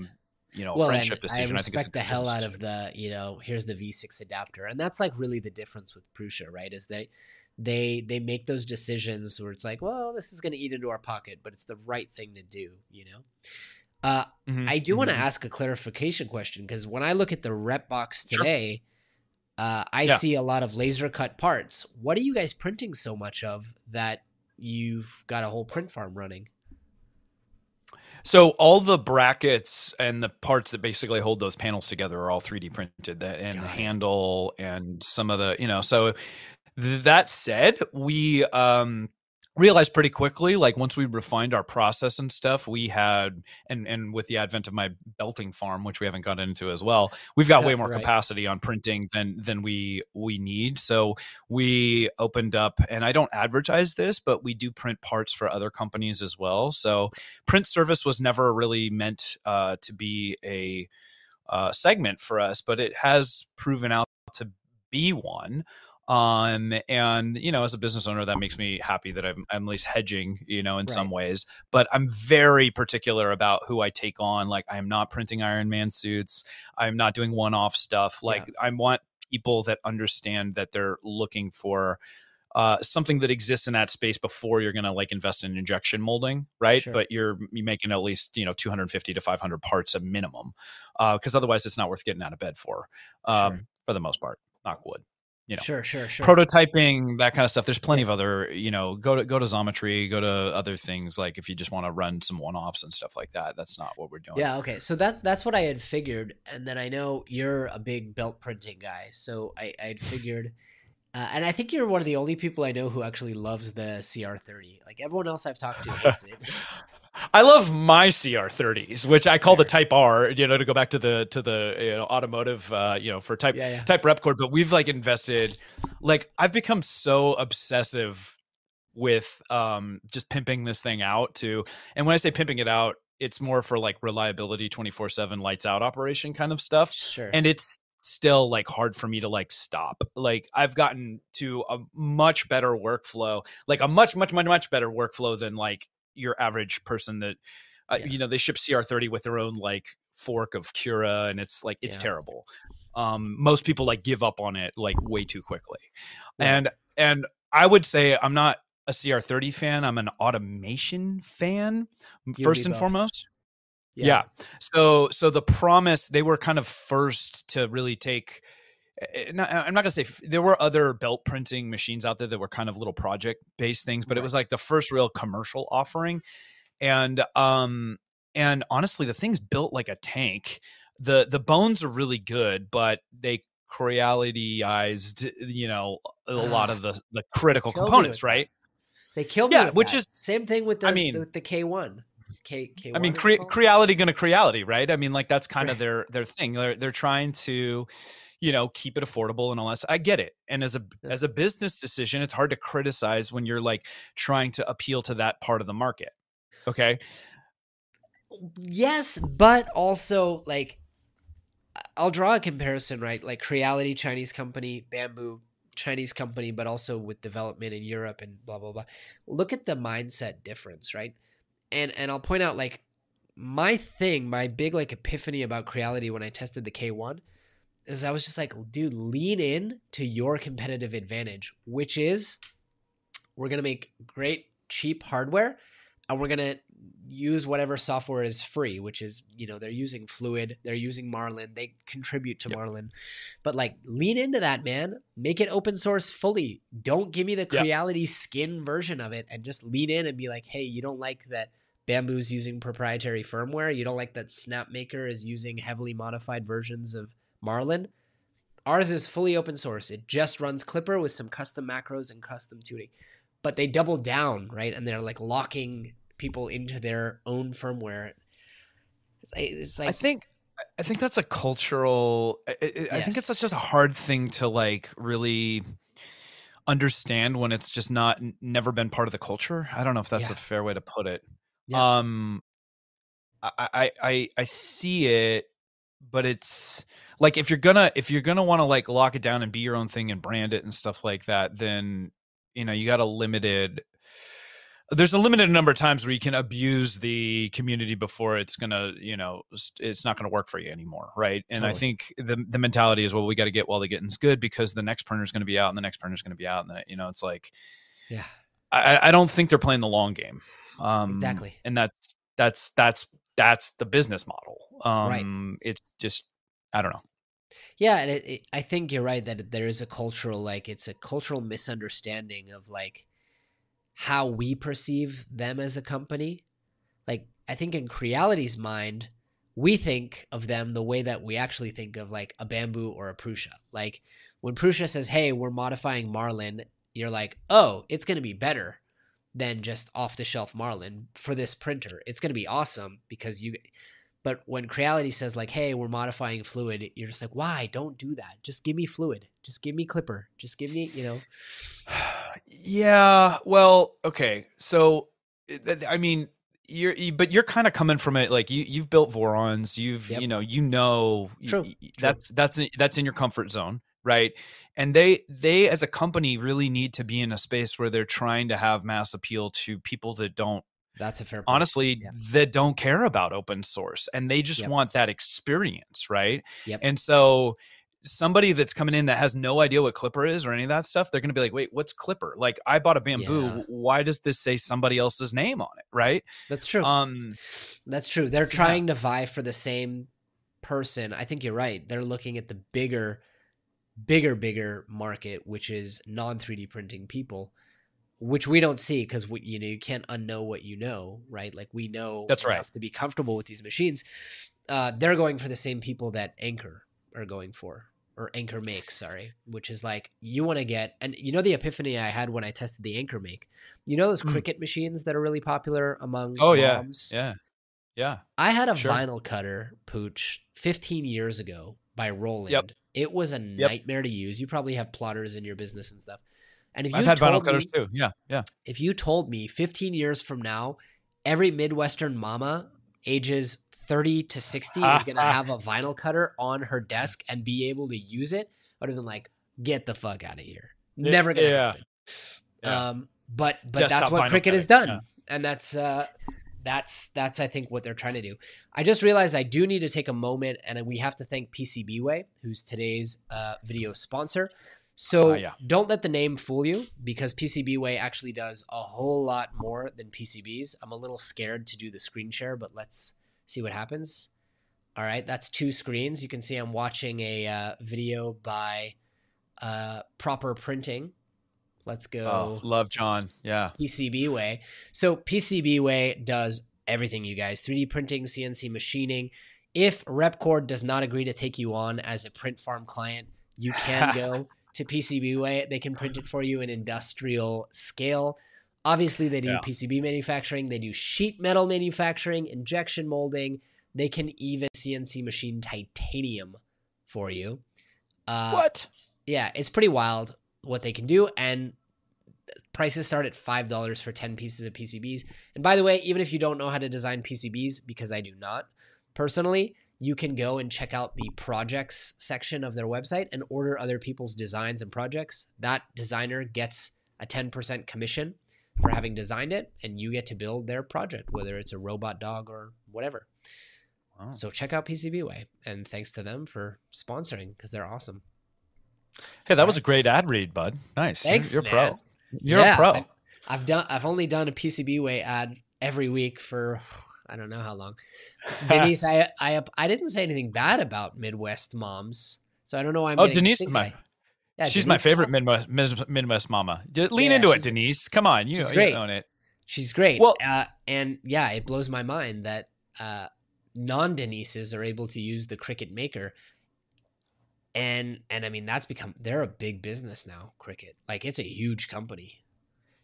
you know, well, friendship decision. I respect I think it's the hell out decision. of the you know, here's the V6 adapter, and that's like really the difference with Prusa, right? Is they they they make those decisions where it's like, well, this is going to eat into our pocket, but it's the right thing to do, you know. Uh, mm-hmm. I do mm-hmm. want to ask a clarification question because when I look at the rep box today, sure. uh, I yeah. see a lot of laser cut parts. What are you guys printing so much of that you've got a whole print farm running. So all the brackets and the parts that basically hold those panels together are all 3D printed. That and the handle and some of the, you know, so that said, we um realized pretty quickly like once we refined our process and stuff we had and and with the advent of my belting farm which we haven't gotten into as well we've got way more right. capacity on printing than than we we need. So we opened up and i don't advertise this but we do print parts for other companies as well. So print service was never really meant uh, to be a uh, segment for us but it has proven out to be one um and you know as a business owner that makes me happy that i'm, I'm at least hedging you know in right. some ways but i'm very particular about who i take on like i'm not printing iron man suits i'm not doing one-off stuff like yeah. i want people that understand that they're looking for uh, something that exists in that space before you're going to like invest in injection molding, right? Sure. But you're you making at least you know 250 to 500 parts a minimum, because uh, otherwise it's not worth getting out of bed for, um, sure. for the most part. Knock wood you know sure sure sure prototyping that kind of stuff there's plenty of other you know go to go to xometry go to other things like if you just want to run some one-offs and stuff like that that's not what we're doing yeah okay so that that's what i had figured and then i know you're a big belt printing guy so i I'd figured uh, and I think you're one of the only people I know who actually loves the CR30. Like everyone else I've talked to hates it. I love my CR30s, which I call the Type R. You know, to go back to the to the you know automotive, uh, you know, for Type yeah, yeah. Type RepKord. But we've like invested, like I've become so obsessive with um just pimping this thing out to. And when I say pimping it out, it's more for like reliability, twenty four seven lights out operation kind of stuff. Sure. And it's still like hard for me to like stop. Like I've gotten to a much better workflow, like a much much much much better workflow than like your average person that uh, yeah. you know they ship CR30 with their own like fork of Cura and it's like it's yeah. terrible. Um most people like give up on it like way too quickly. Yeah. And and I would say I'm not a CR30 fan. I'm an automation fan You first and both. foremost. Yeah. So so the promise they were kind of first to really take. Not, I'm not gonna say f- there were other belt printing machines out there that were kind of little project based things, but it was like the first real commercial offering, and um and honestly, the thing's built like a tank. the The bones are really good, but they crealityized, you know, a lot of the the critical components, right? They killed me. Yeah, which that. is- same thing with the I mean- with the K one. K K. I mean, cre- creality gonna creality, right? I mean, like that's kind of their their thing. They're they're trying to, you know, keep it affordable and all that. I get it. And as a Yeah. as a business decision, it's hard to criticize when you're like trying to appeal to that part of the market. Okay. yes, but also like I'll draw a comparison, right? Like Creality, Chinese company, Bambu, Chinese company, but also with development in Europe and blah blah blah. Look at the mindset difference, right? And and I'll point out like my thing, my big like epiphany about Creality when I tested the K1 is I was just like, dude, lean in to your competitive advantage, which is we're gonna make great cheap hardware and we're gonna use whatever software is free, which is you know they're using Fluidd, they're using Marlin, they contribute to Yep. Marlin, but like lean into that, man. Make it open source fully. Don't give me the. Creality skin version of it, and just lean in and be like, hey, you don't like that Bambu's using proprietary firmware, you don't like that Snapmaker is using heavily modified versions of Marlin. Ours is fully open source. It just runs Klipper with some custom macros and custom tuning. But they double down, right? And they're like locking people into their own firmware. It's like, it's like I think I think that's a cultural. I, I I think it's just a hard thing to like really understand when it's just not never been part of the culture. I don't know if that's Yeah. a fair way to put it. Yeah. Um, I, I I I see it, but it's like if you're gonna if you're gonna want to like lock it down and be your own thing and brand it and stuff like that, then you know you got a limited there's a limited number of times where you can abuse the community before it's gonna you know it's not gonna work for you anymore right? And i think the the mentality is well we got to get while the getting's good because the next printer's gonna be out and the next printer's gonna be out and then you know it's like yeah, i I- i don't think they're playing the long game. Um Exactly. and that's that's that's that's the business model um Right. it's just i don't know yeah. And it, it, I think you're right that there is a cultural like it's a cultural misunderstanding of like how we perceive them as a company. Like I think in Creality's mind, we think of them the way that we actually think of like a Bambu or a Prusa. Like when Prusa says, "Hey, we're modifying Marlin," you're like, "Oh, it's going to be better than just off the shelf Marlin for this printer. It's going to be awesome because you." But when Creality says like, "Hey, we're modifying Fluidd," you're just like, "Why? Don't do that. Just give me Fluidd. Just give me Klipper. Just give me, you know." yeah well okay so eh, i mean you're you, but you're kind of coming from it like you you've built vorons you've Yep. you know you know True, true. that's that's that's in your comfort zone right and they they as a company really need to be in a space where they're trying to have mass appeal to people that don't That's a fair point. honestly Yeah. that don't care about open source and they just Yep. want that experience right Yep. and so somebody that's coming in that has no idea what Klipper is or any of that stuff they're going to be like wait what's Klipper like i bought a Bambu Yeah. why does this say somebody else's name on it right That's true. um That's true. They're Yeah. trying to vie for the same person. I think you're right. They're looking at the bigger, bigger, bigger market, which is non 3D printing people, which we don't see because we, you know, you can't unknow what you know, right? Like we know That's right. enough to be comfortable with these machines. Uh, they're going for the same people that Anker are going for, or AnkerMake, sorry, which is like you want to get, and you know the epiphany I had when I tested the AnkerMake. You know those Mm. Cricut machines that are really popular among oh yeah moms? yeah yeah I had a Sure. vinyl cutter pooch 15 years ago by Roland. It was a nightmare to use. You probably have plotters in your business and stuff. And if you i've had vinyl cutters me, too yeah yeah if you told me 15 years from now, every Midwestern mama ages 30 to 60 is going to have a vinyl cutter on her desk and be able to use it, I would have been like, get the fuck out of here. Never going to yeah, happen. yeah. Um, but but that's what Cricut has done, yeah. and that's uh, that's that's I think what they're trying to do. I just realized I do need to take a moment, and we have to thank PCBWay, who's today's uh, video sponsor. So Uh, yeah. don't let the name fool you because PCBWay actually does a whole lot more than PCBs. I'm a little scared to do the screen share, but let's see what happens. All right, that's two screens. You can see I'm watching a uh, video by uh, Proper Printing. Let's go. Oh, love John. Yeah. PCBWay. So PCBWay does everything, you guys. 3D printing, CNC machining. If RepKord does not agree to take you on as a print farm client, you can go to PCBWay. They can print it for you in industrial scale. Obviously, they do Yeah. PCB manufacturing, they do sheet metal manufacturing, injection molding. They can even CNC machine titanium for you. Uh, what? yeah, it's pretty wild what they can do, and prices start at five dollars for ten pieces of PCBs. And by the way, even if you don't know how to design PCBs, because I do not personally, you can go and check out the projects section of their website and order other people's designs and projects. That designer gets a ten percent commission for having designed it, and you get to build their project, whether it's a robot dog or whatever. Wow. So check out PCBWay, and thanks to them for sponsoring because they're awesome. Hey, that was a great ad read, bud. Nice. You're- Thanks, You're, man. pro. You're Yeah, a pro. I- I've done. I've only done a PCBWay ad every week for I don't know how long. Denise, I I I didn't say anything bad about Midwest moms, so I don't know why I'm. oh, Denise my. Yeah, she's my Denise is favorite. Midwest, Midwest mama. Lean Yeah, into it, Denise. Come on, you, she's you great. own it. She's great. Well- uh, and yeah, it blows my mind that uh, non Denises are able to use the Cricut Maker. And and I mean that's become they're a big business now. Cricut, like it's a huge company.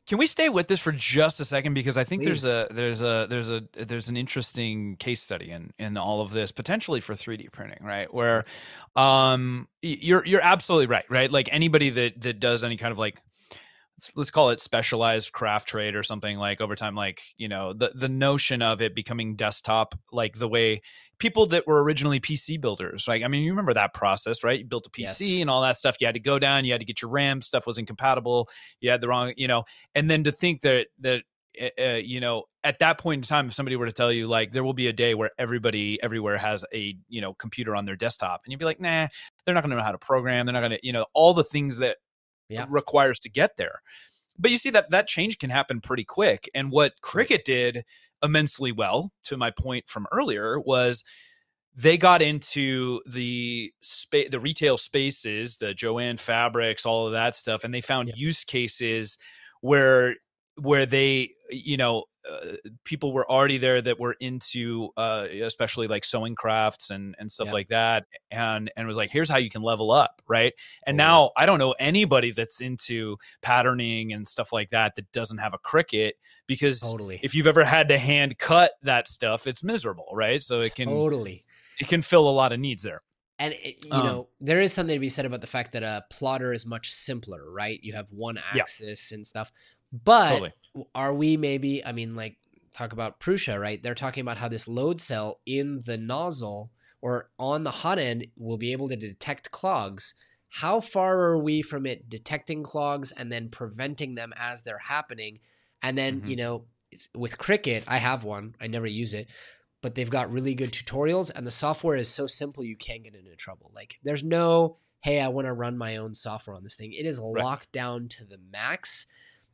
Can we stay with this for just a second because I think there's a there's a there's a there's an interesting case study in in all of this potentially for 3D printing, right? Where um you're you're absolutely right, right? Like anybody that that does any kind of like let's- call it specialized craft trade or something like over time like, you know, the the notion of it becoming desktop like the way people that were originally PC builders, like I mean, you remember that process, right? You built a PC Yes. and all that stuff. You had to go down, you had to get your RAM, stuff was incompatible, you had the wrong, you know, and then to think that that uh, uh, you know at that point in time if somebody were to tell you like there will be a day where everybody everywhere has a you know computer on their desktop and you'd be like nah they're not going to know how to program they're not going to you know all the things that Yeah. requires to get there but you see that that change can happen pretty quick and what Cricut did immensely well to my point from earlier was they got into the space the retail spaces the Joann fabrics all of that stuff and they found Yeah. use cases where where they you know uh, people were already there that were into uh, especially like sewing crafts and and stuff Yeah. like that and and was like here's how you can level up right and Totally. now i don't know anybody that's into patterning and stuff like that that doesn't have a Cricut because Totally. if you've ever had to hand cut that stuff it's miserable right so it can totally. it can fill a lot of needs there And it, you Um, know, there is something to be said about the fact that a plotter is much simpler, right? You have one Yeah. axis and stuff. But totally are we maybe? I mean, like talk about Prusa, right? They're talking about how this load cell in the nozzle or on the hot end will be able to detect clogs. How far are we from it detecting clogs and then preventing them as they're happening? And then Mhm. you know, it's, with Cricut, I have one. I never use it, but they've got really good tutorials, and the software is so simple you can't get into trouble. Like, there's no, hey, I want to run my own software on this thing. It is locked down to the max,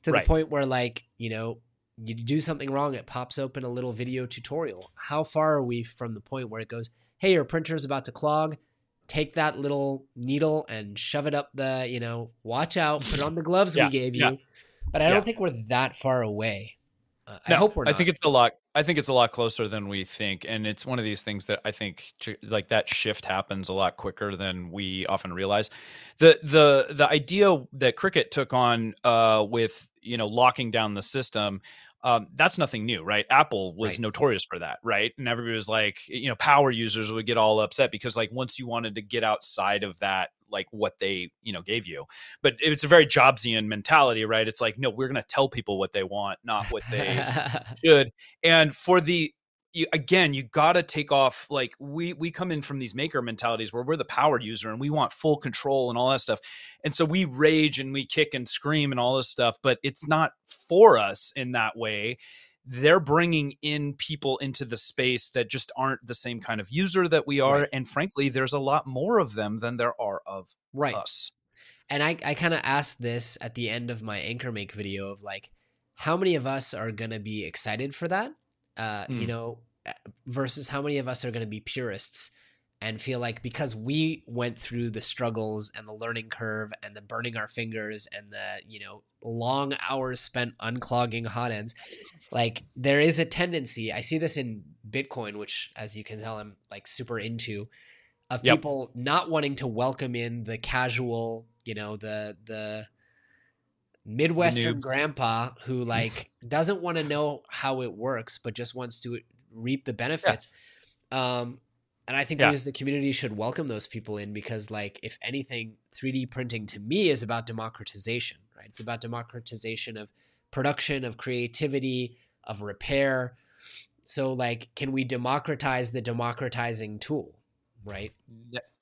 to Right. the point where, like, you know, you do something wrong, it pops open a little video tutorial. How far are we from the point where it goes, hey, your printer's about to clog? Take that little needle and shove it up the, you know, watch out, put on the gloves Yeah, we gave you. yeah. But I Yeah. don't think we're that far away. Uh, I hope we're not. I think it's a lot. I think it's a lot closer than we think, and it's one of these things that I think like that shift happens a lot quicker than we often realize. the the The idea that Cricut took on uh, with you know locking down the system. Um, that's nothing new, right? Apple was Right. notorious for that, right? And everybody was like, you know, power users would get all upset because, like, once you wanted to get outside of that, like what they, you know, gave you, but it's a very Jobsian mentality, right? It's like, no, we're going to tell people what they want, not what they should. And for the you, again, you got to take off. Like we we come in from these maker mentalities where we're the power user and we want full control and all that stuff, and so we rage and we kick and scream and all this stuff. But it's not for us in that way. They're bringing in people into the space that just aren't the same kind of user that we are, Right. and frankly, there's a lot more of them than there are of right. us. And I, I kind of asked this at the end of my AnkerMake video of like, how many of us are going to be excited for that? Uh, mm. You know, uh, versus how many of us are going to be purists and feel like because we went through the struggles and the learning curve and the burning our fingers and the you know long hours spent unclogging hot ends like there is a tendency i see this in bitcoin which as you can tell i'm like super into of yep. people not wanting to welcome in the casual you know the the midwestern grandpa who like doesn't want to know how it works but just wants to reap the benefits yeah. um and I think yeah. we as a community should welcome those people in because, like, if anything, 3D printing to me is about democratization, right? It's about democratization of production, of creativity, of repair. So, like, can we democratize the democratizing tool, right?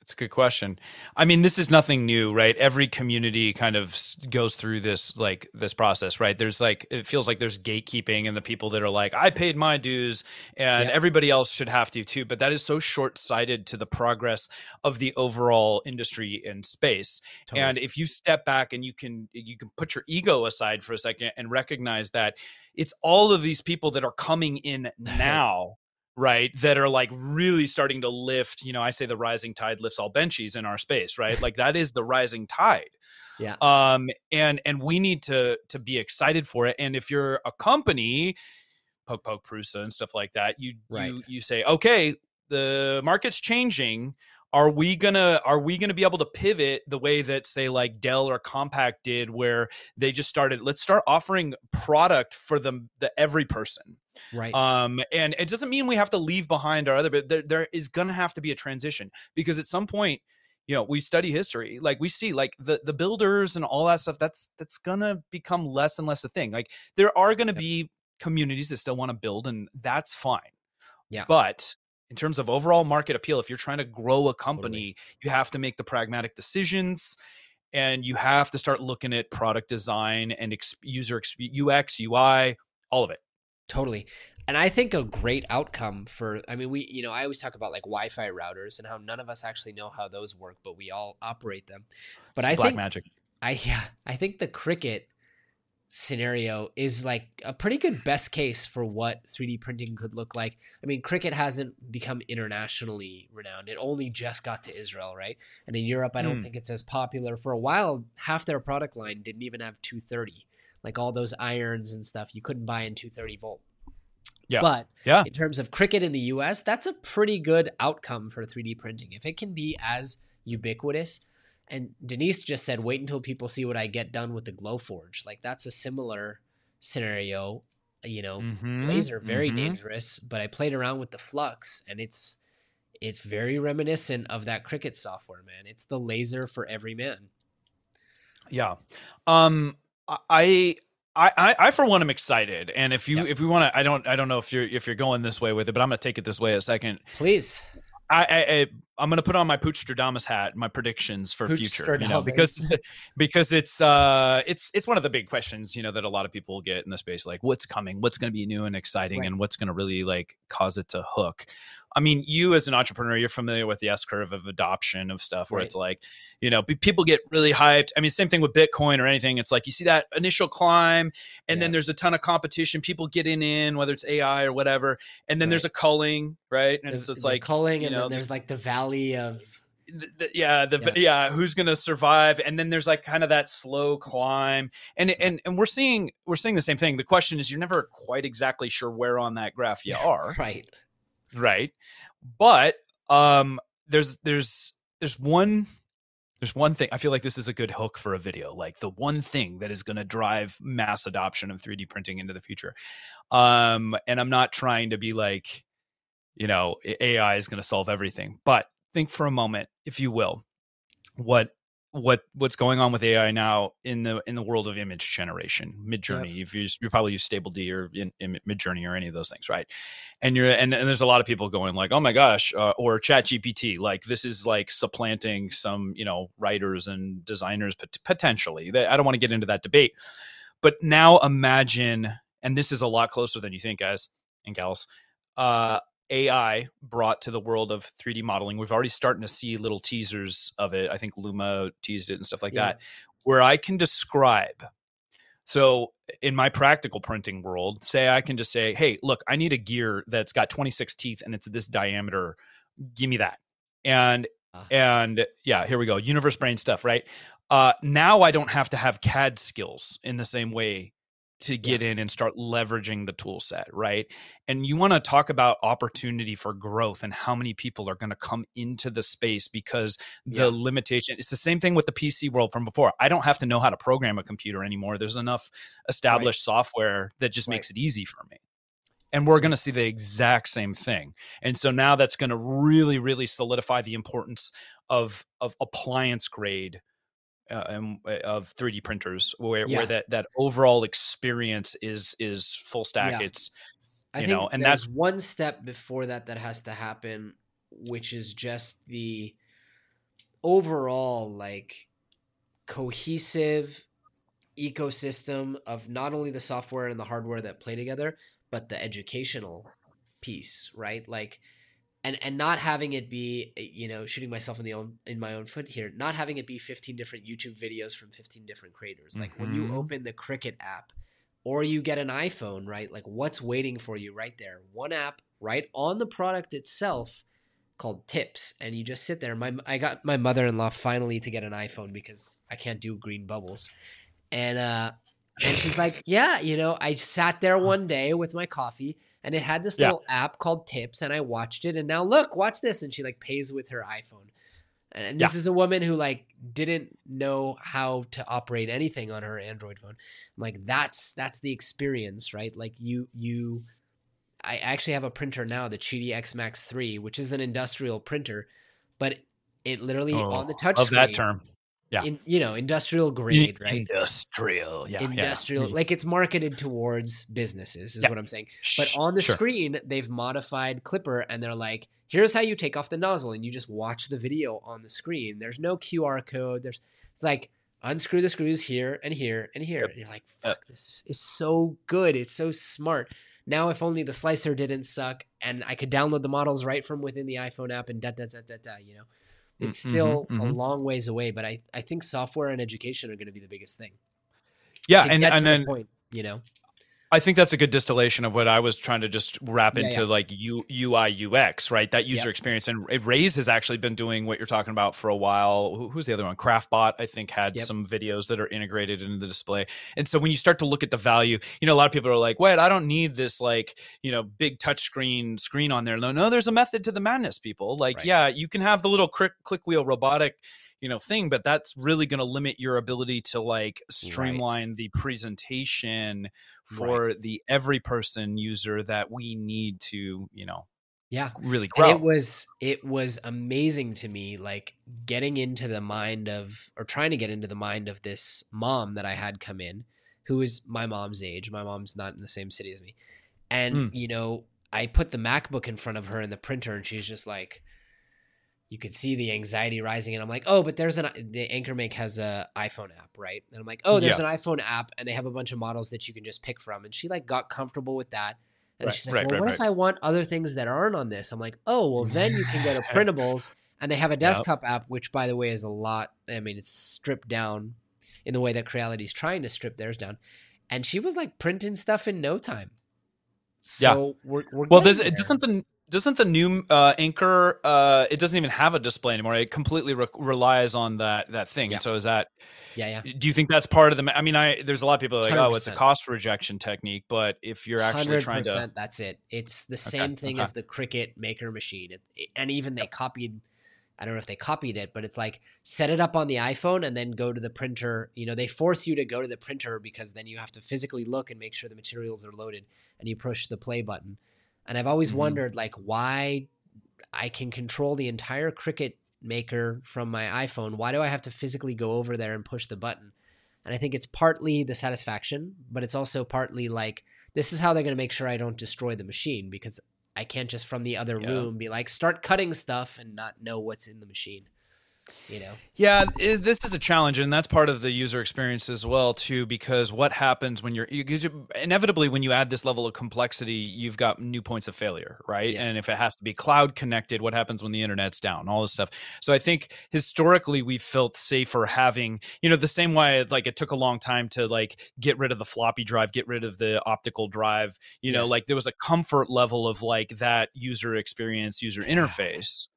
It's a good question. I mean, this is nothing new, right? Every community kind of goes through this like this process, right? There's like it feels like there's gatekeeping and the people that are like, I paid my dues and yeah. everybody else should have to too. But that is so short-sighted to the progress of the overall industry in space. Totally. And if you step back and you can you can put your ego aside for a second and recognize that it's all of these people that are coming in now right that are like really starting to lift you know i say the rising tide lifts all benches in our space right? Like that is the rising tide. Yeah. Um and and we need to to be excited for it and if you're a company poke poke prusa and stuff like that you right. you you say okay the market's changing are we gonna are we gonna be able to pivot the way that say like Dell or Compaq did, where they just started? Let's start offering product for the the every person, right? Um, and it doesn't mean we have to leave behind our other, but there, there is gonna have to be a transition because at some point, you know, we study history, like we see like the the builders and all that stuff. That's that's gonna become less and less a thing. Like there are gonna be communities that still want to build, and that's fine. Yeah, but in terms of overall market appeal, if you're trying to grow a company, totally. you have to make the pragmatic decisions and you have to start looking at product design and ex- user UX, UI, all of it. Totally. And I think a great outcome for, I mean, we, you know, I always talk about like Wi Fi routers and how none of us actually know how those work, but we all operate them. But it's I black think, magic. I, yeah, I think the Cricut scenario is like a pretty good best case for what 3D printing could look like. I mean, Cricut hasn't become internationally renowned. It only just got to Israel, right? And in Europe, I don't mm. think it's as popular. For a while, half their product line didn't even have 230. Like all those irons and stuff, you couldn't buy in 230 volt. Yeah. But yeah. in terms of Cricut in the US, that's a pretty good outcome for 3D printing. If it can be as ubiquitous, and Denise just said, wait until people see what I get done with the Glowforge. Like that's a similar scenario. You know, mm-hmm, laser very mm-hmm. dangerous, but I played around with the Flux and it's it's very reminiscent of that Cricut software, man. It's the laser for every man. Yeah. Um I I, I, for one am excited, and if you yep. if we want to, I don't I don't know if you're if you're going this way with it, but I'm gonna take it this way a second. Please. I, I I'm gonna put on my Pootstradamus hat, my predictions for future, you know, because because it's uh it's it's one of the big questions, you know, that a lot of people get in the space, like what's coming, what's gonna be new and exciting, right. and what's gonna really like cause it to hook. I mean, you as an entrepreneur, you're familiar with the S curve of adoption of stuff where right. it's like, you know, people get really hyped. I mean, same thing with Bitcoin or anything. It's like you see that initial climb, and yeah. then there's a ton of competition. People getting in, whether it's AI or whatever, and then right. there's a culling, right? And there's, so it's like culling, and know, then there's like the valley of the, the, yeah the yeah. yeah. who's gonna survive and then there's like kind of that slow climb and and and we're seeing we're seeing the same thing. The question is you're never quite exactly sure where on that graph you are. right. Right? But um there's there's there's one there's one thing i feel like this is a good hook for a video like the one thing that is going to drive mass adoption of 3d printing into the future. Um and i'm not trying to be like you know ai is going to solve everything but think for a moment if you will what what what's going on with AI now in the in the world of image generation, Midjourney. Yep. If you probably use Stable D or in, in Midjourney or any of those things, right? And you're and, and there's a lot of people going like, oh my gosh, uh, or Chat GPT, like this is like supplanting some you know writers and designers pot- potentially. I don't want to get into that debate, but now imagine, and this is a lot closer than you think, guys and gals. Uh, AI brought to the world of 3D modeling. We've already starting to see little teasers of it. I think Luma teased it and stuff like Yeah. that, where I can describe. So in my practical printing world, say I can just say, "Hey, look, I need a gear that's got 26 teeth and it's this diameter. Give me that." And Ah. and yeah, here we go. Universe brain stuff, right? Uh, now I don't have to have CAD skills in the same way to get in and start leveraging the tool set, right? And you want to talk about opportunity for growth and how many people are going to come into the space because the Yeah. limitation it's the same thing with the PC world from before. I don't have to know how to program a computer anymore. There's enough established software that just Right. makes it easy for me. And we're going to see the exact same thing. And so now that's going to really really solidify the importance of of appliance grade uh, um, uh, of 3D printers where, Yeah. where that that overall experience is is full stack. Yeah. It's I you think know, and that's- one step before that that has to happen, which is just the overall like cohesive ecosystem of not only the software and the hardware that play together, but the educational piece, right? Like and and not having it be you know shooting myself in the own in my own foot here not having it be 15 different youtube videos from 15 different creators. Like when you Mhm. open the Cricut app or you get an iphone right like what's waiting for you right there? One app right on the product itself called tips and you just sit there. My i got my mother-in-law finally to get an iphone because i can't do green bubbles. And uh and she's like yeah you know i sat there one day with my coffee and it had this Yeah. little app called tips and i watched it and now look watch this and she like pays with her iphone and, and this is a woman who like didn't know how to operate anything on her android phone I'm like that's that's the experience right like you you i actually have a printer now the Qidi x max 3 which is an industrial printer but it literally on the touch of that term. Yeah. in, you know industrial grade right Industrial. Yeah. yeah. industrial mm-hmm. like it's marketed towards businesses is Yeah. what i'm saying but on the sure. screen they've modified Klipper and they're like here's how you take off the nozzle and you just watch the video on the screen there's no qr code there's it's like unscrew the screws here and here and here Yep. and you're like Yep. fuck this is so good it's so smart now if only the slicer didn't suck and i could download the models right from within the iphone app and da da da da da you know it's Mm, mhm, still a mhm. long ways away but i i think software and education are going to be the biggest thing Yeah, and and then point, you know I think that's a good distillation of what I was trying to just wrap Yeah, into yeah. like U, UI UX, right? That user Yep. experience. And Raise has actually been doing what you're talking about for a while. Who, who's the other one? Craftbot, I think, had Yep. some videos that are integrated into the display. And so when you start to look at the value, you know, a lot of people are like, wait, I don't need this like, you know, big touch screen screen on there. No, no, there's a method to the madness, people. Like, Right. yeah, you can have the little click, click wheel robotic you know thing but that's really going to limit your ability to like streamline the presentation for the every person user that we need to you know yeah really and grow. it was it was amazing to me like getting into the mind of or trying to get into the mind of this mom that i had come in who is my mom's age my mom's not in the same city as me and Mm. you know i put the macbook in front of her in the printer and she's just like you could see the anxiety rising and i'm like oh but there's an the AnkerMake has a iphone app right? And i'm like oh there's Yeah. an iphone app and they have a bunch of models that you can just pick from. And she like got comfortable with that and Right, she's like right, well right, what if i want other things that aren't on this? I'm like oh well then you can go to printables and they have a desktop app which by the way is a lot i mean it's stripped down in the way that creality is trying to strip theirs down. And she was like printing stuff in no time. Yeah. we're, we're well there's there. doesn't the doesn't the new uh, Anker uh, it doesn't even have a display anymore. It completely re- relies on that that thing. Yeah. and so is that yeah yeah. do you think that's part of the i mean i there's a lot of people like oh it's a cost rejection technique but if you're actually trying to 100% that's it. It's the same thing okay. as the Cricut maker machine. It- and even they copied i don't know if they copied it but it's like set it up on the iphone and then go to the printer. You know they force you to go to the printer because then you have to physically look and make sure the materials are loaded and you push the play button and i've always Mhm. wondered like why i can control the entire Cricut maker from my iphone why do i have to physically go over there and push the button and i think it's partly the satisfaction but it's also partly like this is how they're going to make sure I don't destroy the machine because I can't just from the other Yeah. room be like start cutting stuff and not know what's in the machine. You know? Yeah is, this is a challenge and that's part of the user experience as well too because what happens when you're you, you, inevitably when you add this level of complexity you've got new points of failure right? Yeah. and if it has to be cloud connected what happens when the internet's down? All this stuff. So i think historically we felt safer having you know the same way like it took a long time to like get rid of the floppy drive get rid of the optical drive you yes. know like there was a comfort level of like that user experience user interface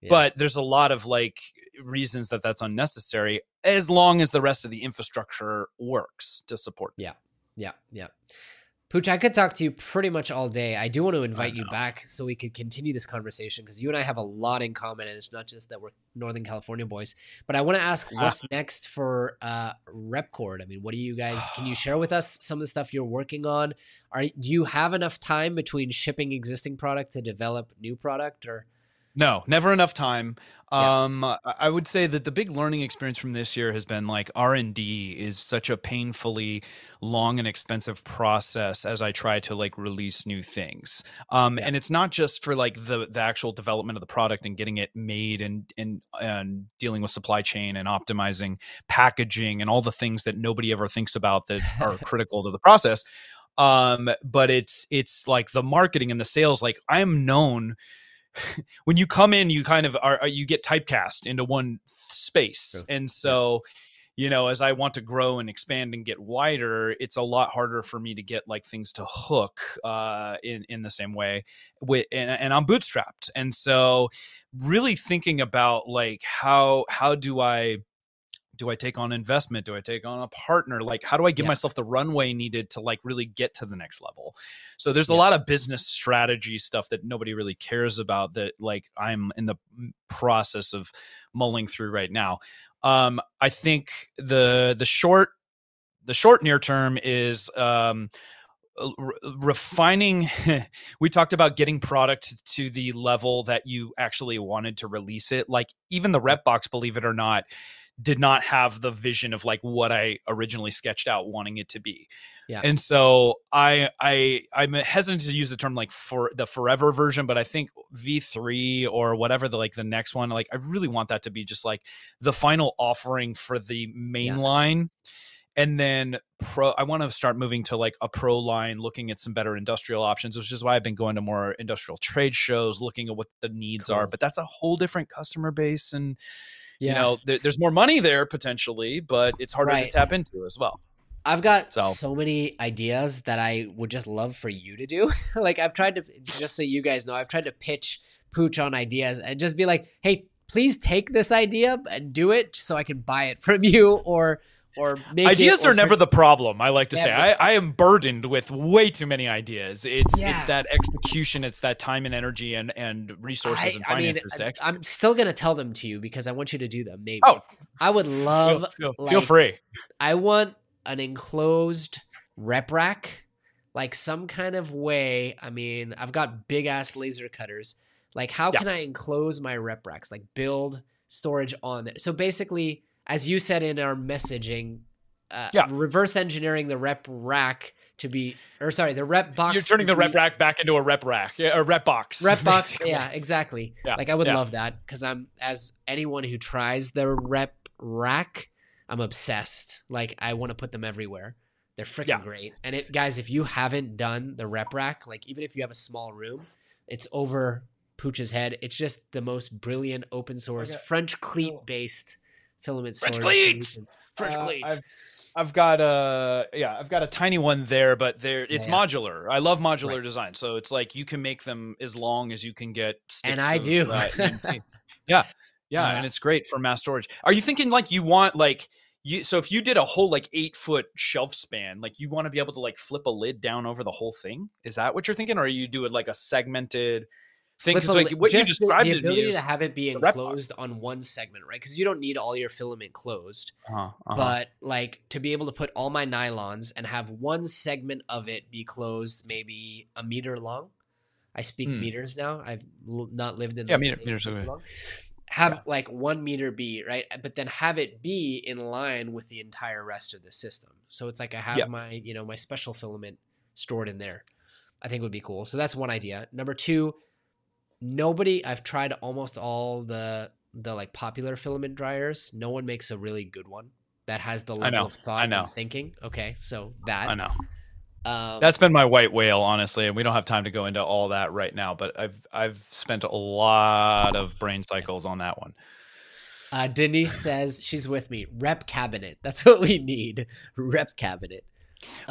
yeah. but there's a lot of like reasons that that's unnecessary as long as the rest of the infrastructure works to support yeah yeah yeah Pooch, I could talk to you pretty much all day. I do want to invite you back so we could continue this conversation because you and I have a lot in common, and it's not just that we're Northern California boys. But I want to ask, what's next for uh, RepKord? I mean, what do you guys? Can you share with us some of the stuff you're working on? Are do you have enough time between shipping existing product to develop new product, or? No, never enough time. Yeah. Um, I would say that the big learning experience from this year has been like R and D is such a painfully long and expensive process as I try to like release new things. Um, yeah. and it's not just for like the the actual development of the product and getting it made and and and dealing with supply chain and optimizing packaging and all the things that nobody ever thinks about that are critical to the process. Um, but it's it's like the marketing and the sales. Like I'm known when you come in, you kind of are you get typecast into one space, yeah. and so. You know, as I want to grow and expand and get wider, it's a lot harder for me to get like things to hook uh, in in the same way. With and, and I'm bootstrapped, and so really thinking about like how how do I do I take on investment? Do I take on a partner? Like, how do I give yeah. myself the runway needed to like really get to the next level? So there's yeah. a lot of business strategy stuff that nobody really cares about that like I'm in the process of mulling through right now. Um, I think the the short the short near term is um, refining we talked about getting product to the level that you actually wanted to release it like even the rep box believe it or not did not have the vision of like what I originally sketched out wanting it to be. Yeah. And so I I I'm hesitant to use the term like for the forever version, but I think V3 or whatever the like the next one, like I really want that to be just like the final offering for the main yeah. line. And then pro I want to start moving to like a pro line, looking at some better industrial options, which is why I've been going to more industrial trade shows, looking at what the needs cool. are. But that's a whole different customer base and yeah. you know there, there's more money there potentially but it's harder right. to tap into as well I've got so. so. many ideas that I would just love for you to do. like I've tried to just so you guys know, I've tried to pitch Pooch on ideas and just be like, "Hey, please take this idea and do it so I can buy it from you or or ideas are never the problem. I like to say I, I, am burdened with way too many ideas. It's yeah. it's that execution, it's that time and energy and and resources I, and finances. I mean, I'm still gonna tell them to you because I want you to do them. Maybe. Oh, I would love. Feel, feel, like, feel free. I want an enclosed rep rack, like some kind of way. I mean, I've got big ass laser cutters. Like, how yeah. can I enclose my rep racks? Like, build storage on there. So basically as you said in our messaging, uh, yeah. reverse engineering the rep rack to be, or sorry, the rep box. You're turning the be, rep rack back into a rep rack, a rep box. Rep box, yeah, exactly. Yeah. Like I would yeah. love that because I'm as anyone who tries the rep rack, I'm obsessed. Like I want to put them everywhere. They're freaking yeah. great. And it, guys, if you haven't done the rep rack, like even if you have a small room, it's over Pooch's head. It's just the most brilliant open source okay. French cleat based filament French cleats. French uh, cleats. I've, I've got a yeah, I've got a tiny one there, but there it's yeah. modular. I love modular right. design, so it's like you can make them as long as you can get. and I do. Uh, yeah, yeah, and it's great for mass storage. Are you thinking like you want like you? So if you did a whole like eight foot shelf span, like you want to be able to like flip a lid down over the whole thing? Is that what you're thinking, or you do it like a segmented? Thing. like what you described the, the ability to have it be enclosed on one segment, right? Because you don't need all your filament closed, uh-huh, uh-huh. but like to be able to put all my nylons and have one segment of it be closed, maybe a meter long. I speak hmm. meters now. I've l- not lived in yeah meter, meters long. Have yeah. like one meter be right, but then have it be in line with the entire rest of the system. So it's like I have yeah. my you know my special filament stored in there. I think would be cool. So that's one idea. Number two, nobody I've tried almost all the the like popular filament dryers, no one makes a really good one that has the level know, of thought I know. and thinking. Okay, so that I know. Um, That's been my white whale, honestly, and we don't have time to go into all that right now. But I've I've spent a lot of brain cycles on that one. uh, Denise says she's with me. Rep cabinet. That's what we need. Rep cabinet.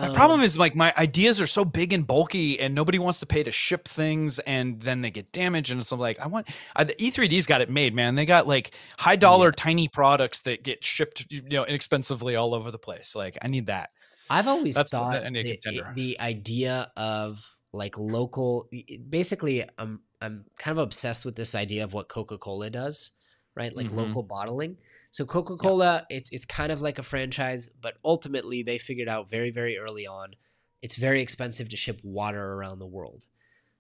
My Um, problem is like my ideas are so big and bulky, and nobody wants to pay to ship things, and then they get damaged. And so like I want uh, the E3D's got it made, man. They got like high dollar, tiny products that get shipped, you know, inexpensively all over the place. Like I need that. I've always That's thought I the, the idea of like local basically I'm I'm kind of obsessed with this idea of what Coca-Cola does, right? Like Mhm. local bottling. So Coca-Cola it's it's kind of like a franchise, but ultimately they figured out very very early on it's very expensive to ship water around the world.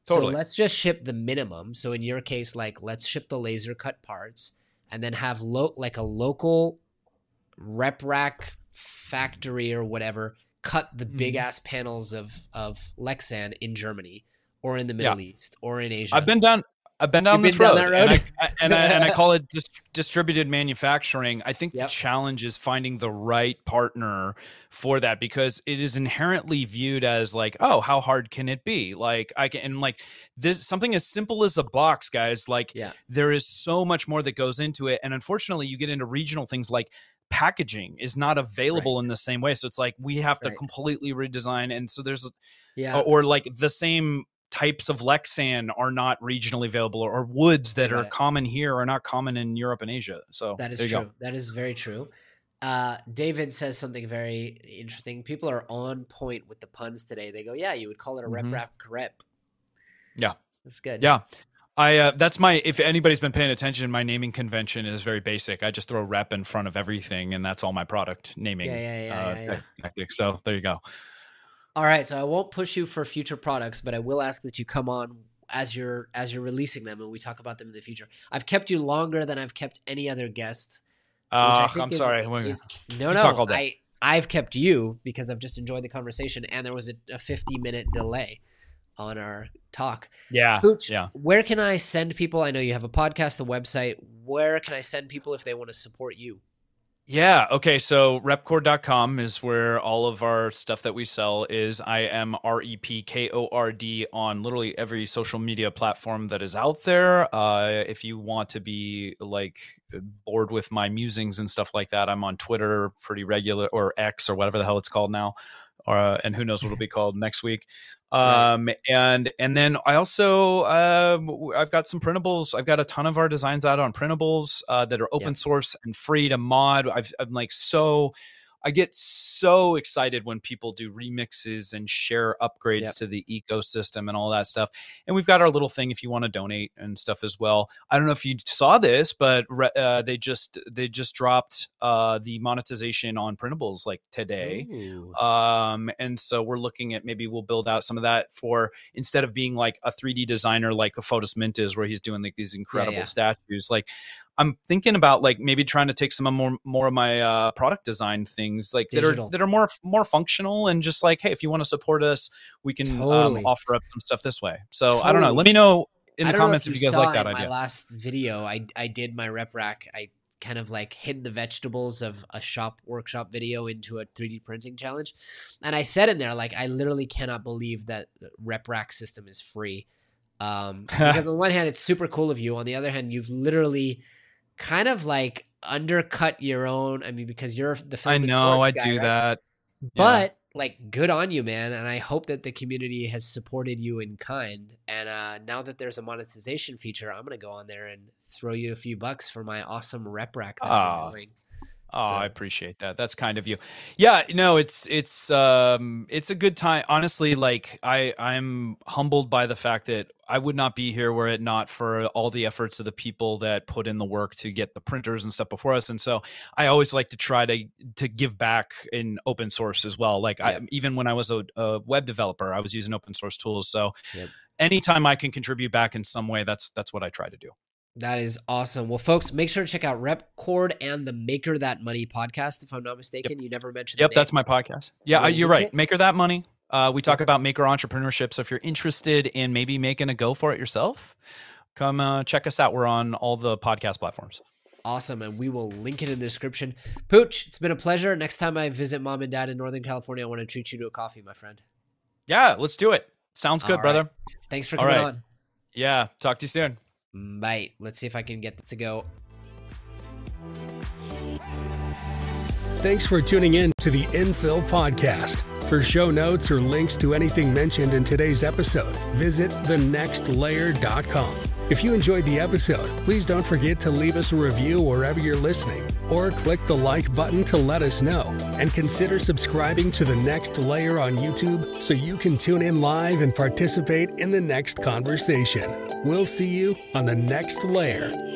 Totally. So let's just ship the minimum. So in your case like let's ship the laser cut parts and then have lo- like a local rep rack factory or whatever cut the big Mhm. ass panels of of Lexan in Germany or in the Yeah. Middle East or in Asia. I've been down. I've been down You've this been down road, that road? And, I, and, I, and I call it dis- distributed manufacturing. I think Yep. the challenge is finding the right partner for that because it is inherently viewed as like, oh, how hard can it be? Like I can, and like this something as simple as a box, guys. Like Yeah. there is so much more that goes into it, and unfortunately, you get into regional things like packaging is not available in the same way. So it's like we have to Right. completely redesign, and so there's yeah. or like the same types of Lexan are not regionally available or, woods that are it. common here are not common in Europe and Asia. So That is true. go. That is very true. Uh, David says something very interesting. People are on point with the puns today. They go, "Yeah, you would call it a rep Mhm. rap rep." Yeah. that's good. Yeah. I uh, that's my if anybody's been paying attention, my naming convention is very basic. I just throw rep in front of everything, and that's all my product naming Yeah, yeah, yeah, uh, tactics. So there you go. All right, so I won't push you for future products, but I will ask that you come on as you're as you're releasing them and we talk about them in the future. I've kept you longer than I've kept any other guest. Uh, I'm is- sorry. Is- no, no, talk all day. I I've kept you because I've just enjoyed the conversation, and there was a, a 50 minute delay on our talk. yeah, Pooch, yeah. where can I send people? I know you have a podcast, a website. Where can I send people if they want to support you? Yeah. Okay. So repkord.com is where all of our stuff that we sell is. I am R E P K O R D on literally every social media platform that is out there. Uh, if you want to be like bored with my musings and stuff like that, I'm on Twitter pretty regular or X or whatever the hell it's called now. Uh, and who knows what it'll be called next week. Right. Um, and and then I also um, I've got some printables. I've got a ton of our designs out on printables uh, that are open source and free to mod. I've, I'm like so. I get so excited when people do remixes and share upgrades Yep. to the ecosystem and all that stuff. And we've got our little thing if you want to donate and stuff as well. I don't know if you saw this, but re- uh, they just they just dropped uh, the monetization on printables like today. Ooh. Um, and so we're looking at maybe we'll build out some of that for instead of being like a 3D designer like a Fotis Mint is, where he's doing like these incredible yeah. statues. Like I'm thinking about like maybe trying to take some of more more of my uh, product design things like Digital. that are that are more more functional and just like hey, if you want to support us, we can Totally. um, offer up some stuff this way. So I don't know. Let me know in the don't know comments if you, guys like that in idea. My last video, I I did my RepRack. I kind of like hid the vegetables of a shop workshop video into a 3D printing challenge, and I said in there like I literally cannot believe that the RepRack system is free. Um, because on the one hand, it's super cool of you. On the other hand, you've literally kind of like undercut your own. I mean, because you're the I know I guy, do right? that. Yeah. but like good on you man and i hope that the community has supported you in kind and uh now that there's a monetization feature i'm gonna go on there and throw you a few bucks for my awesome RepRack that i'm Aw. Oh, So- I appreciate that. That's kind of you. Yeah, no, it's it's um it's a good time. Honestly, like I I'm humbled by the fact that I would not be here were it not for all the efforts of the people that put in the work to get the printers and stuff before us. And so I always like to try to to give back in open source as well. Like I even when I was a, a web developer, I was using open source tools. So Yep. anytime I can contribute back in some way, that's that's what I try to do. That is awesome well folks make sure to check out RepKord and the maker that money podcast if i'm not mistaken you never mentioned Yep, that's my podcast. Yeah, Really you're right. hit. Maker that money. Uh, we talk about maker entrepreneurship. So if you're interested in maybe making a go for it yourself, come uh, check us out. We're on all the podcast platforms. awesome. And we will link it in the description. Pooch, it's been a pleasure. Next time I visit mom and dad in Northern California, I want to treat you to a coffee, my friend. Yeah, let's do it. Sounds good, All brother. Thanks for coming right. on. Yeah. Talk to you soon. Bye. Let's see if I can get to go. Thanks for tuning in to the Infill Podcast. For show notes or links to anything mentioned in today's episode, visit thenextlayer.com. If you enjoyed the episode, please don't forget to leave us a review wherever you're listening, or click the like button to let us know. And consider subscribing to The Next Layer on YouTube so you can tune in live and participate in the next conversation. We'll see you on the next layer.